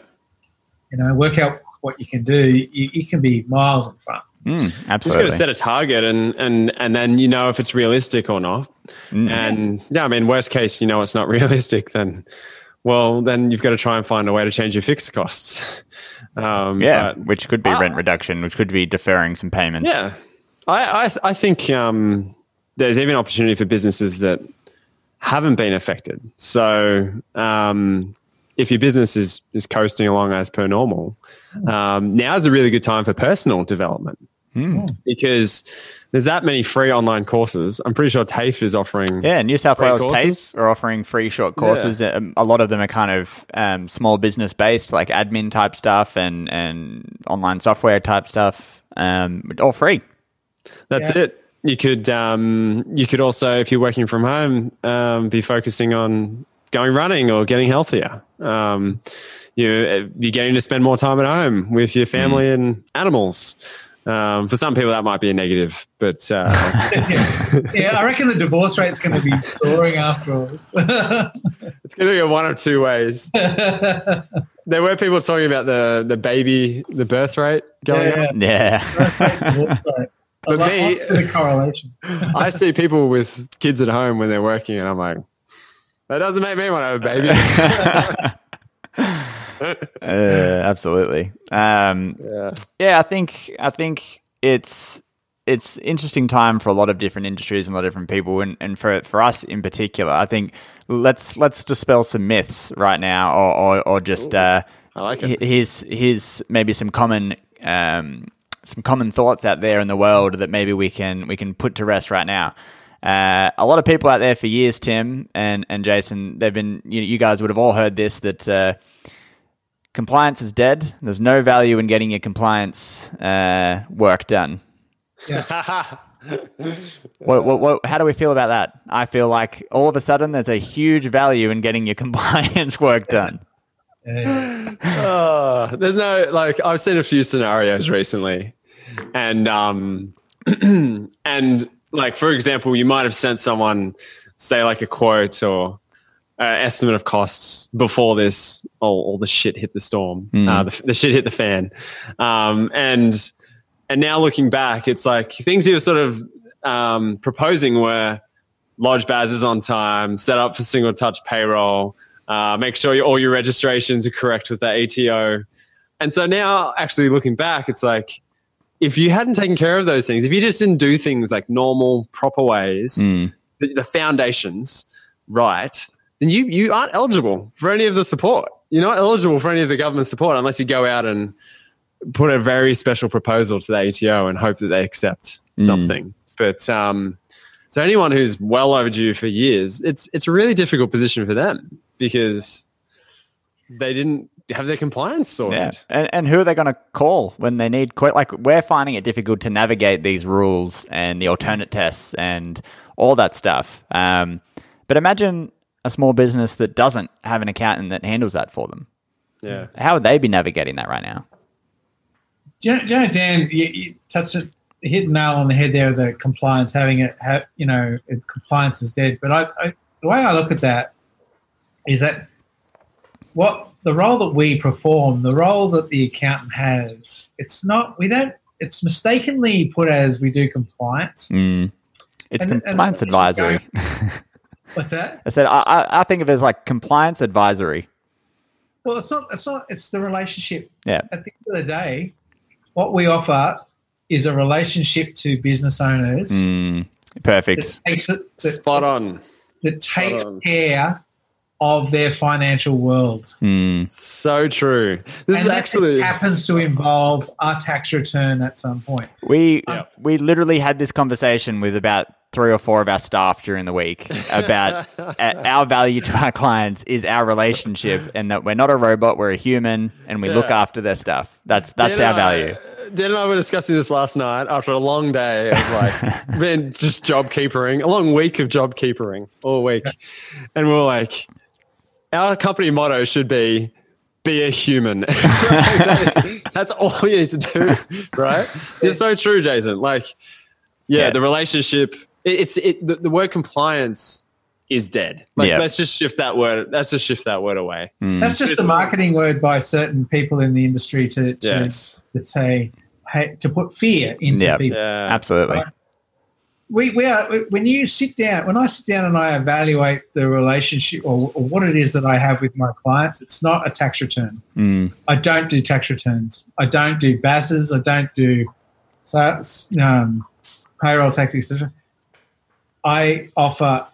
C: you know, work out what you can do, you, you can be miles in front.
B: Hmm,
A: Just got to set a target and and and then you know if it's realistic or not.
B: Mm.
A: And yeah, I mean, worst case, you know it's not realistic. Then, well, then you've got to try and find a way to change your fixed costs. Um,
B: yeah,
A: but-
B: which could be
A: Ah.
B: rent reduction, which could be deferring some payments.
A: yeah. I I, I think um, there's even opportunity for businesses that haven't been affected. So um, if your business is is coasting along as per normal, um, now's a really good time for personal development
B: Hmm.
A: because there's that many free online courses. I'm pretty sure TAFE is offering.
B: Yeah, New South Wales
A: courses?
B: TAFE are offering free short courses. Um, A lot of them are kind of um, small business based, like admin type stuff and, and online software type stuff, um, all free.
A: That's
C: Yeah.
A: it. you could um, you could also, if you're working from home, um, be focusing on going running or getting healthier. Um, you you're getting to spend more time at home with your family mm. and animals. Um, for some people, that might be a negative, but uh,
C: yeah. yeah. I reckon the divorce rate's going to be soaring afterwards.
A: it's going to be one of two ways. there were people talking about the the baby, the birth rate going
B: yeah, up. Yeah.
A: but me,
C: the correlation.
A: I see people with kids at home when they're working, and I'm like, that doesn't make me want to have a
B: baby uh, absolutely. Um, yeah. yeah, I think I think it's it's interesting time for a lot of different industries and a lot of different people, and, and for for us in particular, I think let's let's dispel some myths right now, or or, or just uh,
A: I like it.
B: Here's here's maybe some common. Um, some common thoughts out there in the world that maybe we can we can put to rest right now. Uh, a lot of people out there for years, Tim and, and Jason, they've been you, you guys would have all heard this that uh, compliance is dead. There's no value in getting your compliance uh, work done. Yeah. what, what, what, how do we feel about that? I feel like all of a sudden there's a huge value in getting your compliance work done.
A: oh, there's no like I've seen a few scenarios recently, and um, and like for example, you might have sent someone say like a quote or uh, estimate of costs before this all, all the shit hit the storm mm. uh, the, the, shit hit the fan um, and and now looking back it's like things you were sort of um, proposing were lodge BASs on time set up for single touch payroll uh, make sure all your registrations are correct with the ATO and so now actually looking back it's like if you hadn't taken care of those things if you just didn't do things like normal proper ways mm. the, the foundations right then you you aren't eligible for any of the support. You're not eligible for any of the government support unless you go out and put a very special proposal to the ATO and hope that they accept mm. something. But um, so anyone who's well overdue for years, it's it's a really difficult position for them because they didn't have their compliance sorted. Yeah.
B: And, and who are they going to call when they need quite like we're finding it difficult to navigate these rules and the alternate tests and all that stuff. Um, but imagine a small business that doesn't have an accountant that handles that for them?
A: Yeah.
B: How would they be navigating that right now?
C: Do you, know, do you know Dan, you, you touched it, hit nail on the head there. The compliance, having it, have, you know, it, compliance is dead. But I, I, the way I look at that is that what the role that we perform, the role that the accountant has, it's not. We don't. It's mistakenly put as we do compliance.
B: Mm. It's and, compliance and advisory.
C: What's that?
B: I said I, I think of it as like compliance advisory.
C: Well, it's not. It's not. It's the relationship.
B: Yeah.
C: At the end of the day, what we offer is a relationship to business owners.
B: Mm, perfect. That
A: takes that, Spot on.
C: That takes on. care of their financial world.
B: Mm.
A: So true. This and is actually
C: happens to involve our tax return at some point.
B: We yeah. we literally had this conversation with about three or four of our staff during the week about our value to our clients is our relationship and that we're not a robot, we're a human and we yeah. look after their stuff. That's that's Dan our value.
A: Dan and I were discussing this last night after a long day of like been just job keepering, a long week of job keepering all week. And we are like, our company motto should be be a human. That's all you need to do, right? It's so true, Jason. Like, yeah, yeah. the relationship it's it the, the word compliance is dead. Like yep. let's just shift that word. Let's just shift that word away.
C: Mm. That's just a marketing word by certain people in the industry to to, yes. to say hey, to put fear into yep. people.
B: Yeah. Absolutely. Right?
C: We, we are when you sit down when I sit down and I evaluate the relationship or, or what it is that I have with my clients, it's not a tax return.
B: Mm.
C: I don't do tax returns. I don't do BASs. I don't do so um, payroll tax, etc. I offer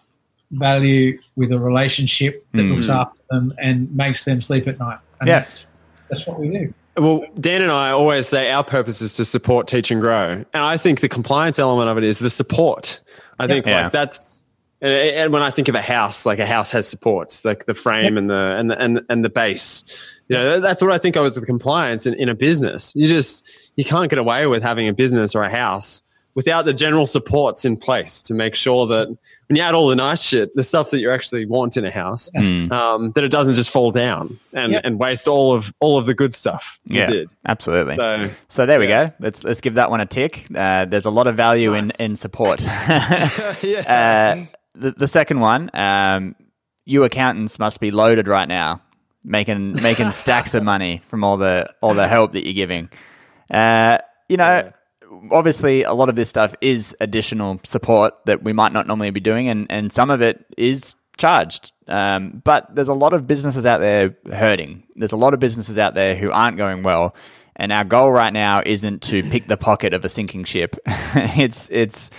C: value with a relationship that mm. looks after them and makes them sleep at night. And
B: yeah.
C: that's, that's what we do.
A: Well, Dan and I always say our purpose is to support, teach, and grow. And I think the compliance element of it is the support. I think yeah. like that's and when I think of a house, like a house has supports, like the frame and the and the and, and the base. You know, that's what I think of as the compliance in, in a business. You just you can't get away with having a business or a house without the general supports in place to make sure that when you add all the nice shit, the stuff that you actually want in a house,
B: Mm.
A: um, that it doesn't just fall down and,
C: Yeah.
A: and waste all of all of the good stuff you
B: Yeah,
A: did.
B: absolutely.
A: So
B: So there we go. Let's let's give that one a tick. Uh, there's a lot of value
A: Nice.
B: in in support.
A: yeah.
B: uh, the, the second one, um, you accountants must be loaded right now, making making stacks of money from all the all the help that you're giving. Uh, you know, obviously, a lot of this stuff is additional support that we might not normally be doing, and and some of it is charged. Um, but there's a lot of businesses out there hurting. There's a lot of businesses out there who aren't going well. And our goal right now isn't to pick the pocket of a sinking ship. it's it's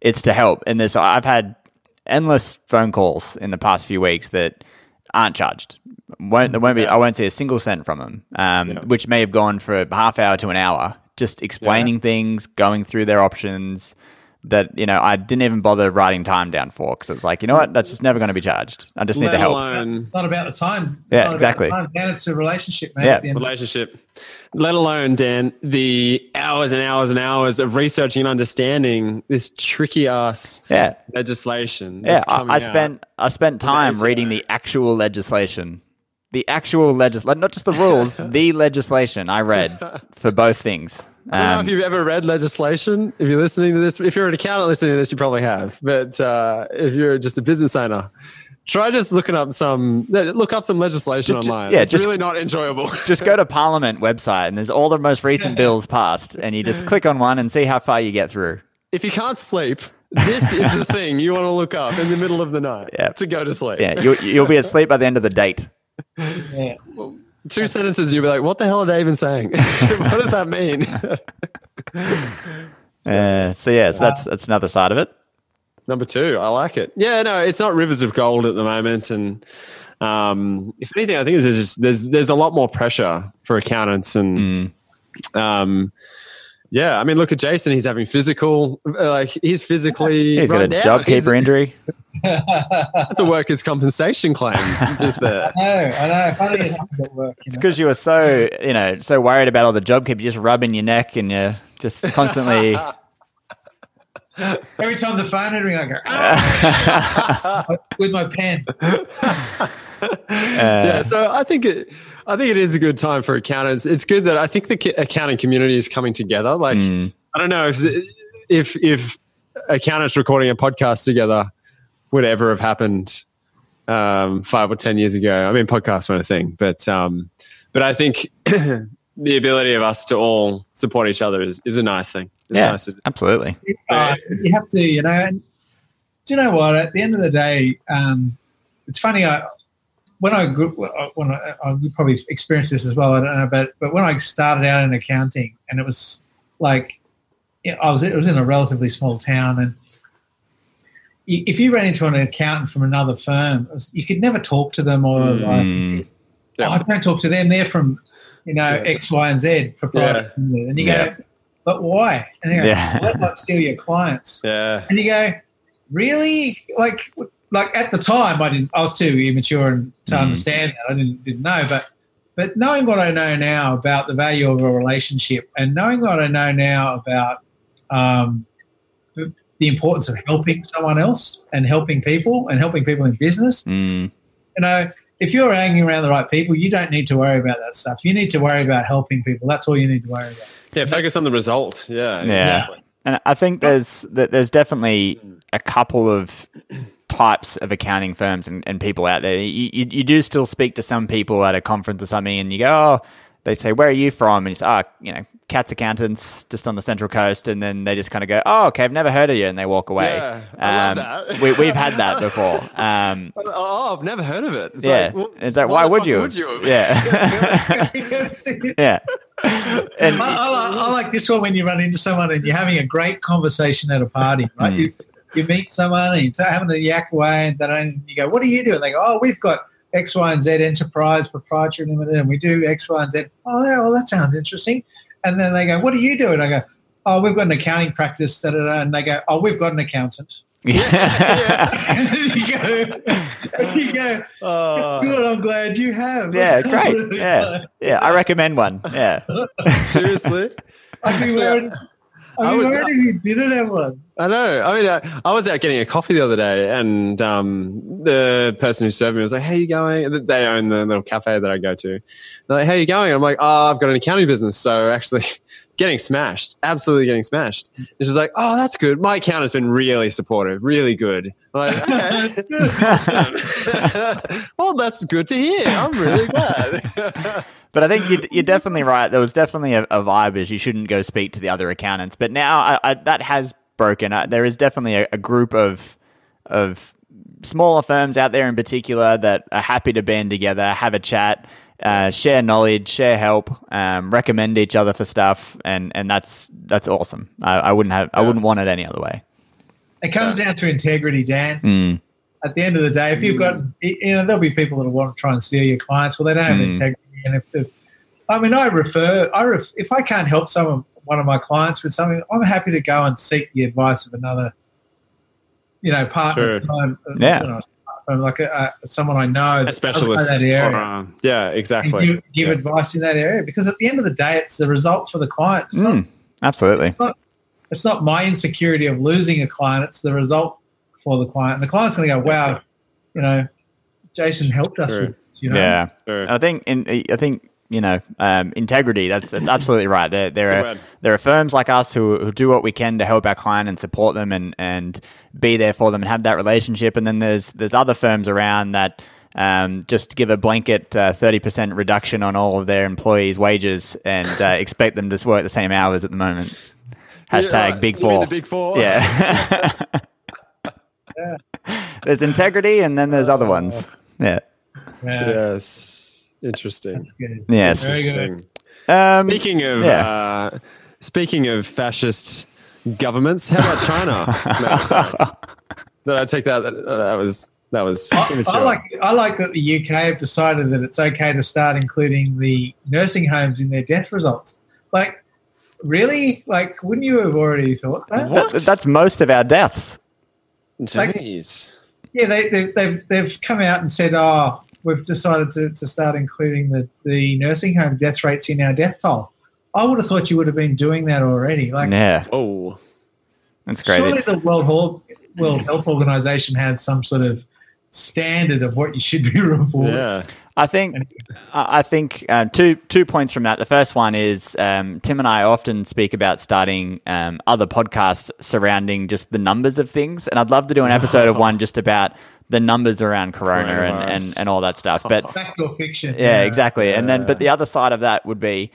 B: it's to help. And there's I've had endless phone calls in the past few weeks that aren't charged. Won't there won't be I won't see a single cent from them, um, which may have gone for a half hour to an hour, just explaining things, going through their options. That you know, I didn't even bother writing time down for because it was like, you know what, that's just never going to be charged. I just need
A: to
B: the help.
A: alone
C: It's not about the time.
B: Yeah,
C: It's not about
B: exactly.
C: time. Dan, it's a relationship, mate.
B: Yeah.
C: at the end of-
A: relationship. Let alone, Dan, the hours and hours and hours of researching and understanding this tricky ass
B: Yeah,
A: legislation.
B: yeah.
A: that's
B: I,
A: coming
B: I
A: out.
B: spent I spent time reading the actual legislation, the actual legislation, not just the rules, the legislation. I read for both things.
A: I don't know
B: Um,
A: if you've ever read legislation. If you're listening to this, if you're an accountant listening to this, you probably have. But uh, if you're just a business owner, try just looking up some look up some legislation
B: Just-
A: online.
B: yeah,
A: it's
B: just-
A: really not enjoyable.
B: just go to Parliament website and there's all the most recent bills passed, and you just click on one and see how far you get through.
A: if you can't sleep, this is the thing you want to look up in the middle of the night
B: Yeah.
A: to go to sleep.
B: Yeah, you'll, you'll be asleep by the end of the date.
C: Yeah.
A: Two sentences, you'd be like, "What the hell are they even saying? what does that mean?"
B: Uh, so yeah, so that's that's another side of it.
A: Number two, I like it. Yeah, no, it's not rivers of gold at the moment, and um, if anything, I think there's just there's there's a lot more pressure for accountants, and um, yeah, I mean, look at Jason; he's having physical, like he's physically
B: He's got a
A: run down.
B: job
A: He's-
B: keeper injury.
A: That's a workers' compensation claim, just there.
C: I know, I know. Funny it at work. You know?
B: Because you were so you know so worried about all the JobKeeper, just rubbing your neck and you're just constantly.
C: Every time the phone would ring, I go "Ah," with my pen.
A: yeah, so I think it, I think it is a good time for accountants. It's good that I think the accounting community is coming together. Like,
B: Mm.
A: I don't know if if if accountants recording a podcast together would ever have happened um, five or ten years ago. I mean, podcasts weren't a thing, but um, but I think the ability of us to all support each other is, is a nice thing. It's
B: yeah,
A: nice to-
B: absolutely.
C: Uh, you have to, you know. And do you know what? At the end of the day, um, it's funny. I when I grew, when I, I you probably experienced this as well. I don't know, but but when I started out in accounting, and it was like I was it was in a relatively small town, and if you ran into an accountant from another firm, was, you could never talk to them or like,
B: Mm.
A: Yeah.
C: oh, don't talk to them. They're from, you know,
A: Yeah.
C: X, Y, and Z proprietor. And you
B: Yeah.
C: go, but why? And you go,
B: Yeah.
C: why not steal your clients?
A: yeah,
C: And you go, really? Like, like at the time, I didn't. I was too immature and to
B: Mm.
C: understand that. I didn't didn't know, but but knowing what I know now about the value of a relationship, and knowing what I know now about um, the the importance of helping someone else and helping people and helping people in business,
B: Mm.
C: you know, if you're hanging around the right people, you don't need to worry about that stuff. You need to worry about helping people. That's all you need to worry about.
A: yeah. Focus on the result. Yeah,
B: Yeah.
A: exactly.
B: And I think there's that there's definitely a couple of types of accounting firms and, and people out there. You, you, you do still speak to some people at a conference or something, and you go, "Oh," they say, "Where are you from?" And you say, "Oh, you know, Cats Accountants, just on the Central Coast." And then they just kind of go, "Oh, okay, I've never heard of you," and they walk away.
A: Yeah, I love that.
B: we, we've had that before. Um,
A: oh, I've never heard of it. It's
B: yeah,
A: like, well,
B: it's like, why,
A: the
B: would you?
A: Would you?
B: Yeah, yeah. And
C: I, I, like, I like this one when you run into someone and you're having a great conversation at a party, right?
B: Mm.
C: You, you meet someone and you're having a yak away, and then you go, "What do you do?" And they go, "Oh, we've got X, Y, and Z Enterprise Proprietary Limited, and we do X, Y, and Z." Oh, yeah, well, that sounds interesting. And then they go, "What do you do?" And I go, "Oh, we've got an accounting practice." Da, da, da. And they go, "Oh, we've got an accountant." and you go, you go,
A: Oh,
C: "Good, I'm glad you have."
B: yeah, great. Yeah, yeah. I recommend one. Yeah.
A: seriously.
C: I'd be
A: Actually,
C: wearing. I,
A: I
C: mean,
A: was-
C: why did you didn't have one?
A: I know. I mean, I, I was out getting a coffee the other day, and um, the person who served me was like, "How you going?" They own the little cafe that I go to. They're like, "How you going?" I'm like, "Oh, I've got an accounting business, so actually, getting smashed, absolutely getting smashed." And she's like, "Oh, that's good. My account has been really supportive, really good." I'm like, okay. well, that's good to hear. I'm really glad.
B: But I think you're, you're definitely right. There was definitely a, a vibe as you shouldn't go speak to the other accountants. But now I, I, that has broken. Uh, there is definitely a, a group of of smaller firms out there in particular that are happy to band together, have a chat, uh, share knowledge, share help, um, recommend each other for stuff, and and that's that's awesome. I, I wouldn't have I wouldn't want it any other way.
C: It comes down to integrity, Dan.
B: Mm.
C: At the end of the day, if you've got, you know, there'll be people that want to try and steal your clients. Well, they don't have
B: Mm.
C: integrity, and if the, I mean, I refer, I ref, if I can't help someone, one of my clients with something, I'm happy to go and seek the advice of another, you know, partner,
A: Sure.
C: um,
B: Yeah.
C: you know, from like a, a, someone I know,
A: a specialist.
C: knows that area.
A: or, um, yeah,
C: and
A: exactly.
C: give, give
A: Yeah.
C: advice in that area because at the end of the day, it's the result for the client. It's, not,
B: Mm. Absolutely.
C: it's not. It's not my insecurity of losing a client. It's the result for the client. And the client's going to go, "Wow, you know, Jason helped us
A: Sure.
C: with. You know,
B: Yeah.
A: Sure.
B: I think in I think you know um, integrity. That's that's absolutely right. There there are there are firms like us who, who do what we can to help our client and support them and and be there for them and have that relationship. And then there's there's other firms around that. Um, just give a blanket uh, thirty percent reduction on all of their employees' wages and uh, expect them to work the same hours at the moment. Hashtag
A: Yeah,
B: Big
A: you mean
B: Four.
A: the Big Four.
B: Yeah. there's integrity and then there's other ones. Yeah.
C: Yeah,
A: Yes. Interesting.
C: that's good.
B: Yes.
C: Very good.
B: Um,
A: Speaking of
B: yeah.
A: uh, speaking of fascist governments, how about China? no. Did I take that? That, that was that was
C: I. I like I like that the UK have decided that it's okay to start including the nursing homes in their death results. Like, really? Like, wouldn't you have already thought that?
A: What?
B: that- that's most of our deaths.
A: Jeez.
C: Yeah, they, they, they've they've come out and said, "Oh, we've decided to, to start including the, the nursing home death rates in our death toll." I would have thought you would have been doing that already. Like,
B: Yeah,
A: Oh,
B: that's great.
C: surely the World Health, World Health Organization has some sort of standard of what you should be reporting.
A: yeah.
B: I think I I think uh, two two points from that. The first one is um, Tim and I often speak about starting um, other podcasts surrounding just the numbers of things, and I'd love to do an episode of one just about the numbers around Corona and, and, and all that stuff. But
C: Fact or fiction?
B: yeah, exactly. And then, but the other side of that would be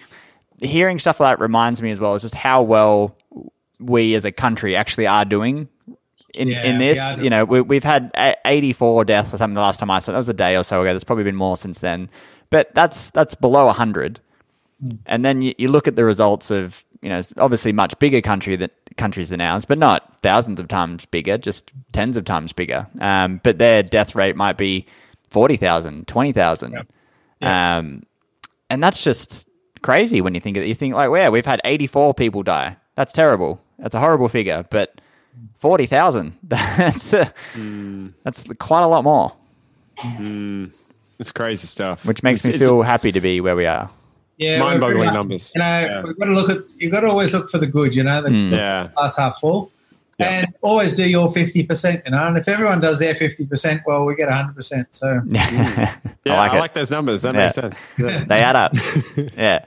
B: hearing stuff like that reminds me as well is just how well we as a country actually are doing in,
C: Yeah,
B: in this. You know, we, we've had 84 deaths or something the last time I saw. That was a day or so ago. There's probably been more since then, but that's that's below 100.
C: Hmm.
B: And then you, you look at the results of you know obviously much bigger country that countries than ours, but not thousands of times bigger, just tens of times bigger. Um, but their death rate might be 40,000, 20,000. Um, and that's just crazy when you think of it. You think like, wow, we've had 84 people die. That's terrible. That's a horrible figure, but 40,000. That's uh, that's quite a lot more,
A: It's crazy stuff.
B: which makes
A: It's-
B: me feel happy to be where we are.
C: yeah,
A: mind-boggling numbers.
C: You know,
A: Yeah.
C: we've got to look at. You've got to always look for the good. You know, the
B: Mm.
A: Yeah.
C: glass half full,
A: Yeah.
C: and always do your fifty percent. You know, and if everyone does their fifty percent, well, we get hundred percent. So
B: Yeah,
A: Yeah,
B: I like it.
A: those numbers. That
B: Yeah.
A: makes sense. Yeah.
B: they add up. yeah.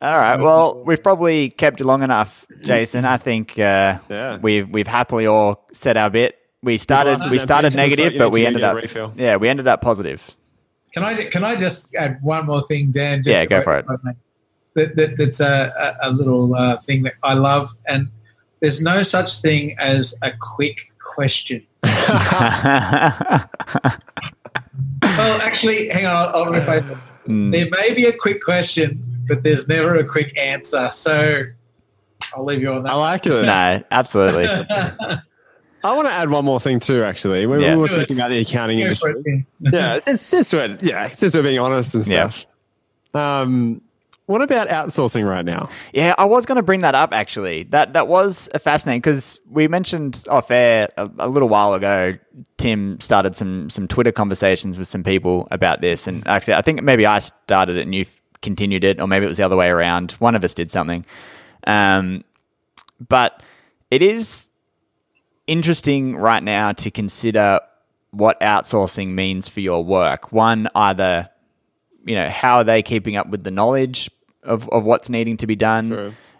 B: All right. Well, we've probably kept you long enough, Jason. I think uh,
A: Yeah.
B: we've we've happily all said our bit. We started we started
A: Looks like
B: negative, but we ended up
A: refill.
B: yeah we ended up positive.
C: Can I can I just add one more thing, Dan? Just
B: Yeah, go for it.
C: That, that, that's a, a, a little uh, thing that I love, and there's no such thing as a quick question. Well, actually, hang on. I'll, I'll rephrase it.
B: Mm.
C: There may be a quick question, but there's never a quick answer. So I'll leave you on that.
A: I like it.
B: no, absolutely.
A: I want to add one more thing too. Actually, we,
B: Yeah.
A: we were
C: Do
A: speaking about the accounting
C: Go
A: industry.
C: it,
A: yeah, since since we're yeah since we're being honest and
B: Yeah.
A: stuff. Um, what about outsourcing right now?
B: Yeah, I was going to bring that up actually. That that was fascinating because we mentioned off air a, a little while ago. Tim started some some Twitter conversations with some people about this, and actually, I think maybe I started it and you continued it, or maybe it was the other way around. One of us did something. Um, but it is interesting right now to consider what outsourcing means for your work. One, either, you know, how are they keeping up with the knowledge of, of what's needing to be done?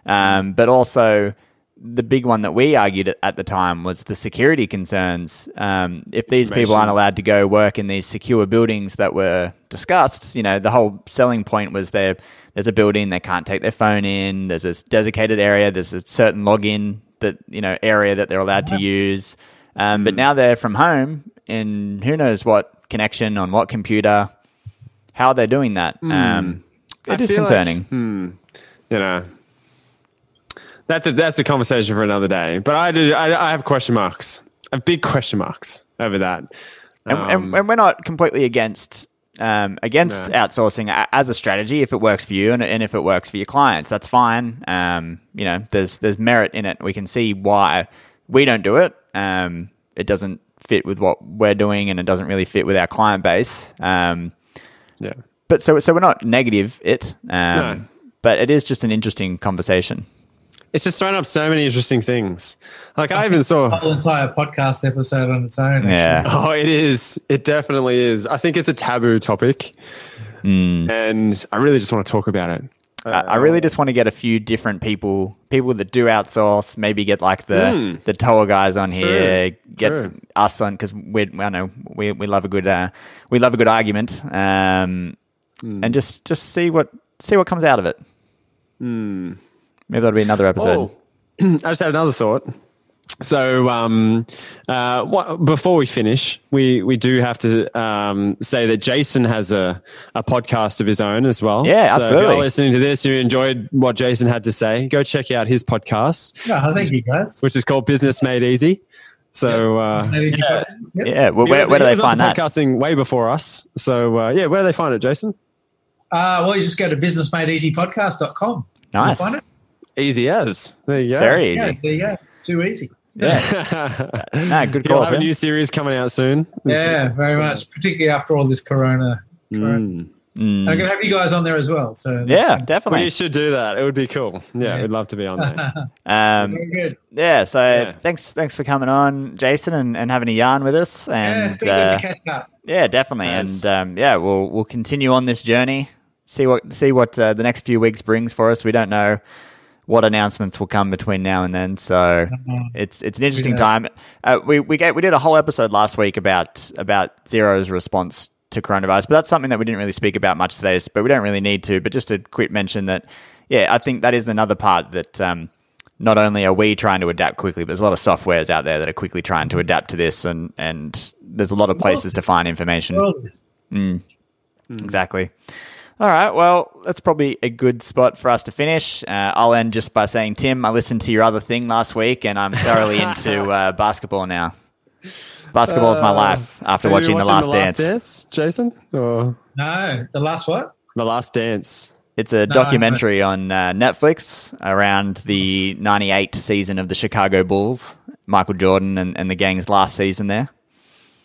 B: Um, but also, the big one that we argued at the time was the security concerns. Um, if these people aren't allowed to go work in these secure buildings that were discussed, you know, the whole selling point was there. There's a building they can't take their phone in. There's a dedicated area. There's a certain login that you know area that they're allowed to use. Um, but now they're from home, and who knows what connection on what computer. How they're they doing that? Um, it
A: I
B: is
A: feel like-
B: concerning.
A: hmm, you know, that's a that's a conversation for another day. But I do I, I have question marks. I have big question marks over that.
B: and,
A: Um,
B: and, and we're not completely against um, against
A: No.
B: outsourcing as a strategy if it works for you and, and if it works for your clients that's fine um, you know there's there's merit in it we can see why we don't do it um, it doesn't fit with what we're doing and it doesn't really fit with our client base um,
A: yeah.
B: But so so we're not negative it um,
A: No.
B: but it is just an interesting conversation
A: It's just thrown up so many interesting things. Like I even saw.
C: A whole entire podcast episode on its own. actually.
B: Yeah.
A: Oh, it is. It definitely is. I think it's a taboo topic,
B: Mm.
A: and I really just want to talk about it.
B: I, I really just want to get a few different people, people that do outsource. Maybe get like the
A: Hmm.
B: the Toa guys on here. Get
A: true.
B: us on because we I know we we love a good uh, we love a good argument. Um,
A: Hmm.
B: and just just see what see what comes out of it.
A: Hmm.
B: Maybe that'll be another episode.
A: Oh, I just had another thought. So, um, uh, what, before we finish, we, we do have to um, say that Jason has a, a podcast of his own as well.
B: Yeah,
A: so If
B: absolutely.
A: you're listening to this, you enjoyed what Jason had to say, go check out his podcast,
C: No, thank you guys.
A: which is called Business Made Easy. So, uh,
C: That is-
A: yeah.
B: Yeah, well, where,
A: was-
B: where do they
A: was
B: find that?
A: Podcasting way before us. So, uh, yeah, where do they find it, Jason?
C: Uh, well, you just go to businessmadeeasypodcast.com.
B: Nice,
C: You'll find it.
A: Easy as. There you go.
B: very easy.
C: Yeah, there you go. Too easy.
B: Yeah, no, good
A: You'll
B: call.
A: have a new series coming out soon.
C: Yeah, very much. Particularly after all this corona.
A: Mm.
B: Mm.
C: I'm going to have you guys on there as well. So
B: Yeah,
C: that's-
B: definitely.
A: We should do that. It would be cool. Yeah,
C: Yeah.
A: we'd love to be on there.
B: Um,
C: very good.
B: yeah, so
A: Yeah.
B: thanks thanks for coming on, Jason, and, and having a yarn with us.
C: Yeah, it's
B: And
C: been
B: uh,
C: good to catch up.
B: Yeah, definitely,
A: Yes.
B: and um, yeah, we'll we'll continue on this journey. See what see what uh, the next few weeks brings for us. We don't know what announcements will come between now and then, so it's it's an interesting
C: Yeah.
B: time. Uh, we we gave, we did a whole episode last week about about Xero's response to coronavirus, but that's something that we didn't really speak about much today. But we don't really need to. But just a quick mention that yeah, I think that is another part that. Um, not only are we trying to adapt quickly, but there's a lot of softwares out there that are quickly trying to adapt to this, and and there's a lot of places to find information.
C: Well,
B: Exactly. All right. Well, that's probably a good spot for us to finish. Uh, I'll end just by saying, Tim, I listened to your other thing last week, and I'm thoroughly into uh, basketball now. Basketball's my life after
A: Have you
B: watching
A: been
B: The Last Dance.
A: Jason? Or
C: no, the last what?
A: The Last Dance?
B: It's a documentary on uh, Netflix around the 98 season of the Chicago Bulls, Michael Jordan and, and the gang's last season there.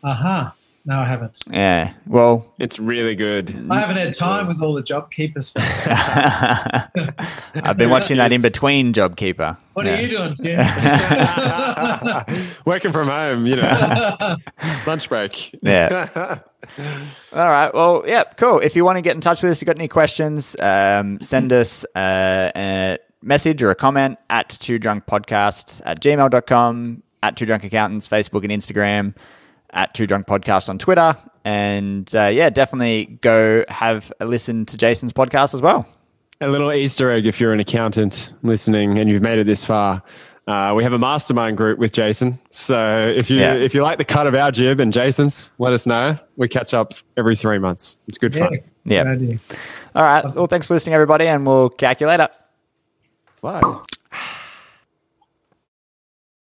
C: Uh huh. No, I haven't.
B: Yeah. Well,
A: It's really good.
C: I haven't had time with all the JobKeeper stuff.
B: I've been watching that in
A: Yes.
B: between JobKeeper.
C: What
B: Yeah.
C: are you doing, Tim?
A: Working from home, you know, lunch break.
B: Yeah. All right. Well, yeah, cool. If you want to get in touch with us, you got any questions, um, send us uh, a message or a comment at two drunk podcast at gmail.com, at two drunk accountants, Facebook and Instagram, at two drunk podcast on Twitter. And uh, yeah, definitely go have a listen to Jason's podcast as well.
A: A little Easter egg if you're an accountant listening and you've made it this far. Uh, we have a mastermind group with Jason. So if you
B: Yeah.
A: if you like the cut of our jib and Jason's, let us know. We catch up every three months. It's good
C: yeah.
A: fun.
B: Yeah. All right. Well, thanks for listening, everybody, and we'll calculate later.
A: Bye.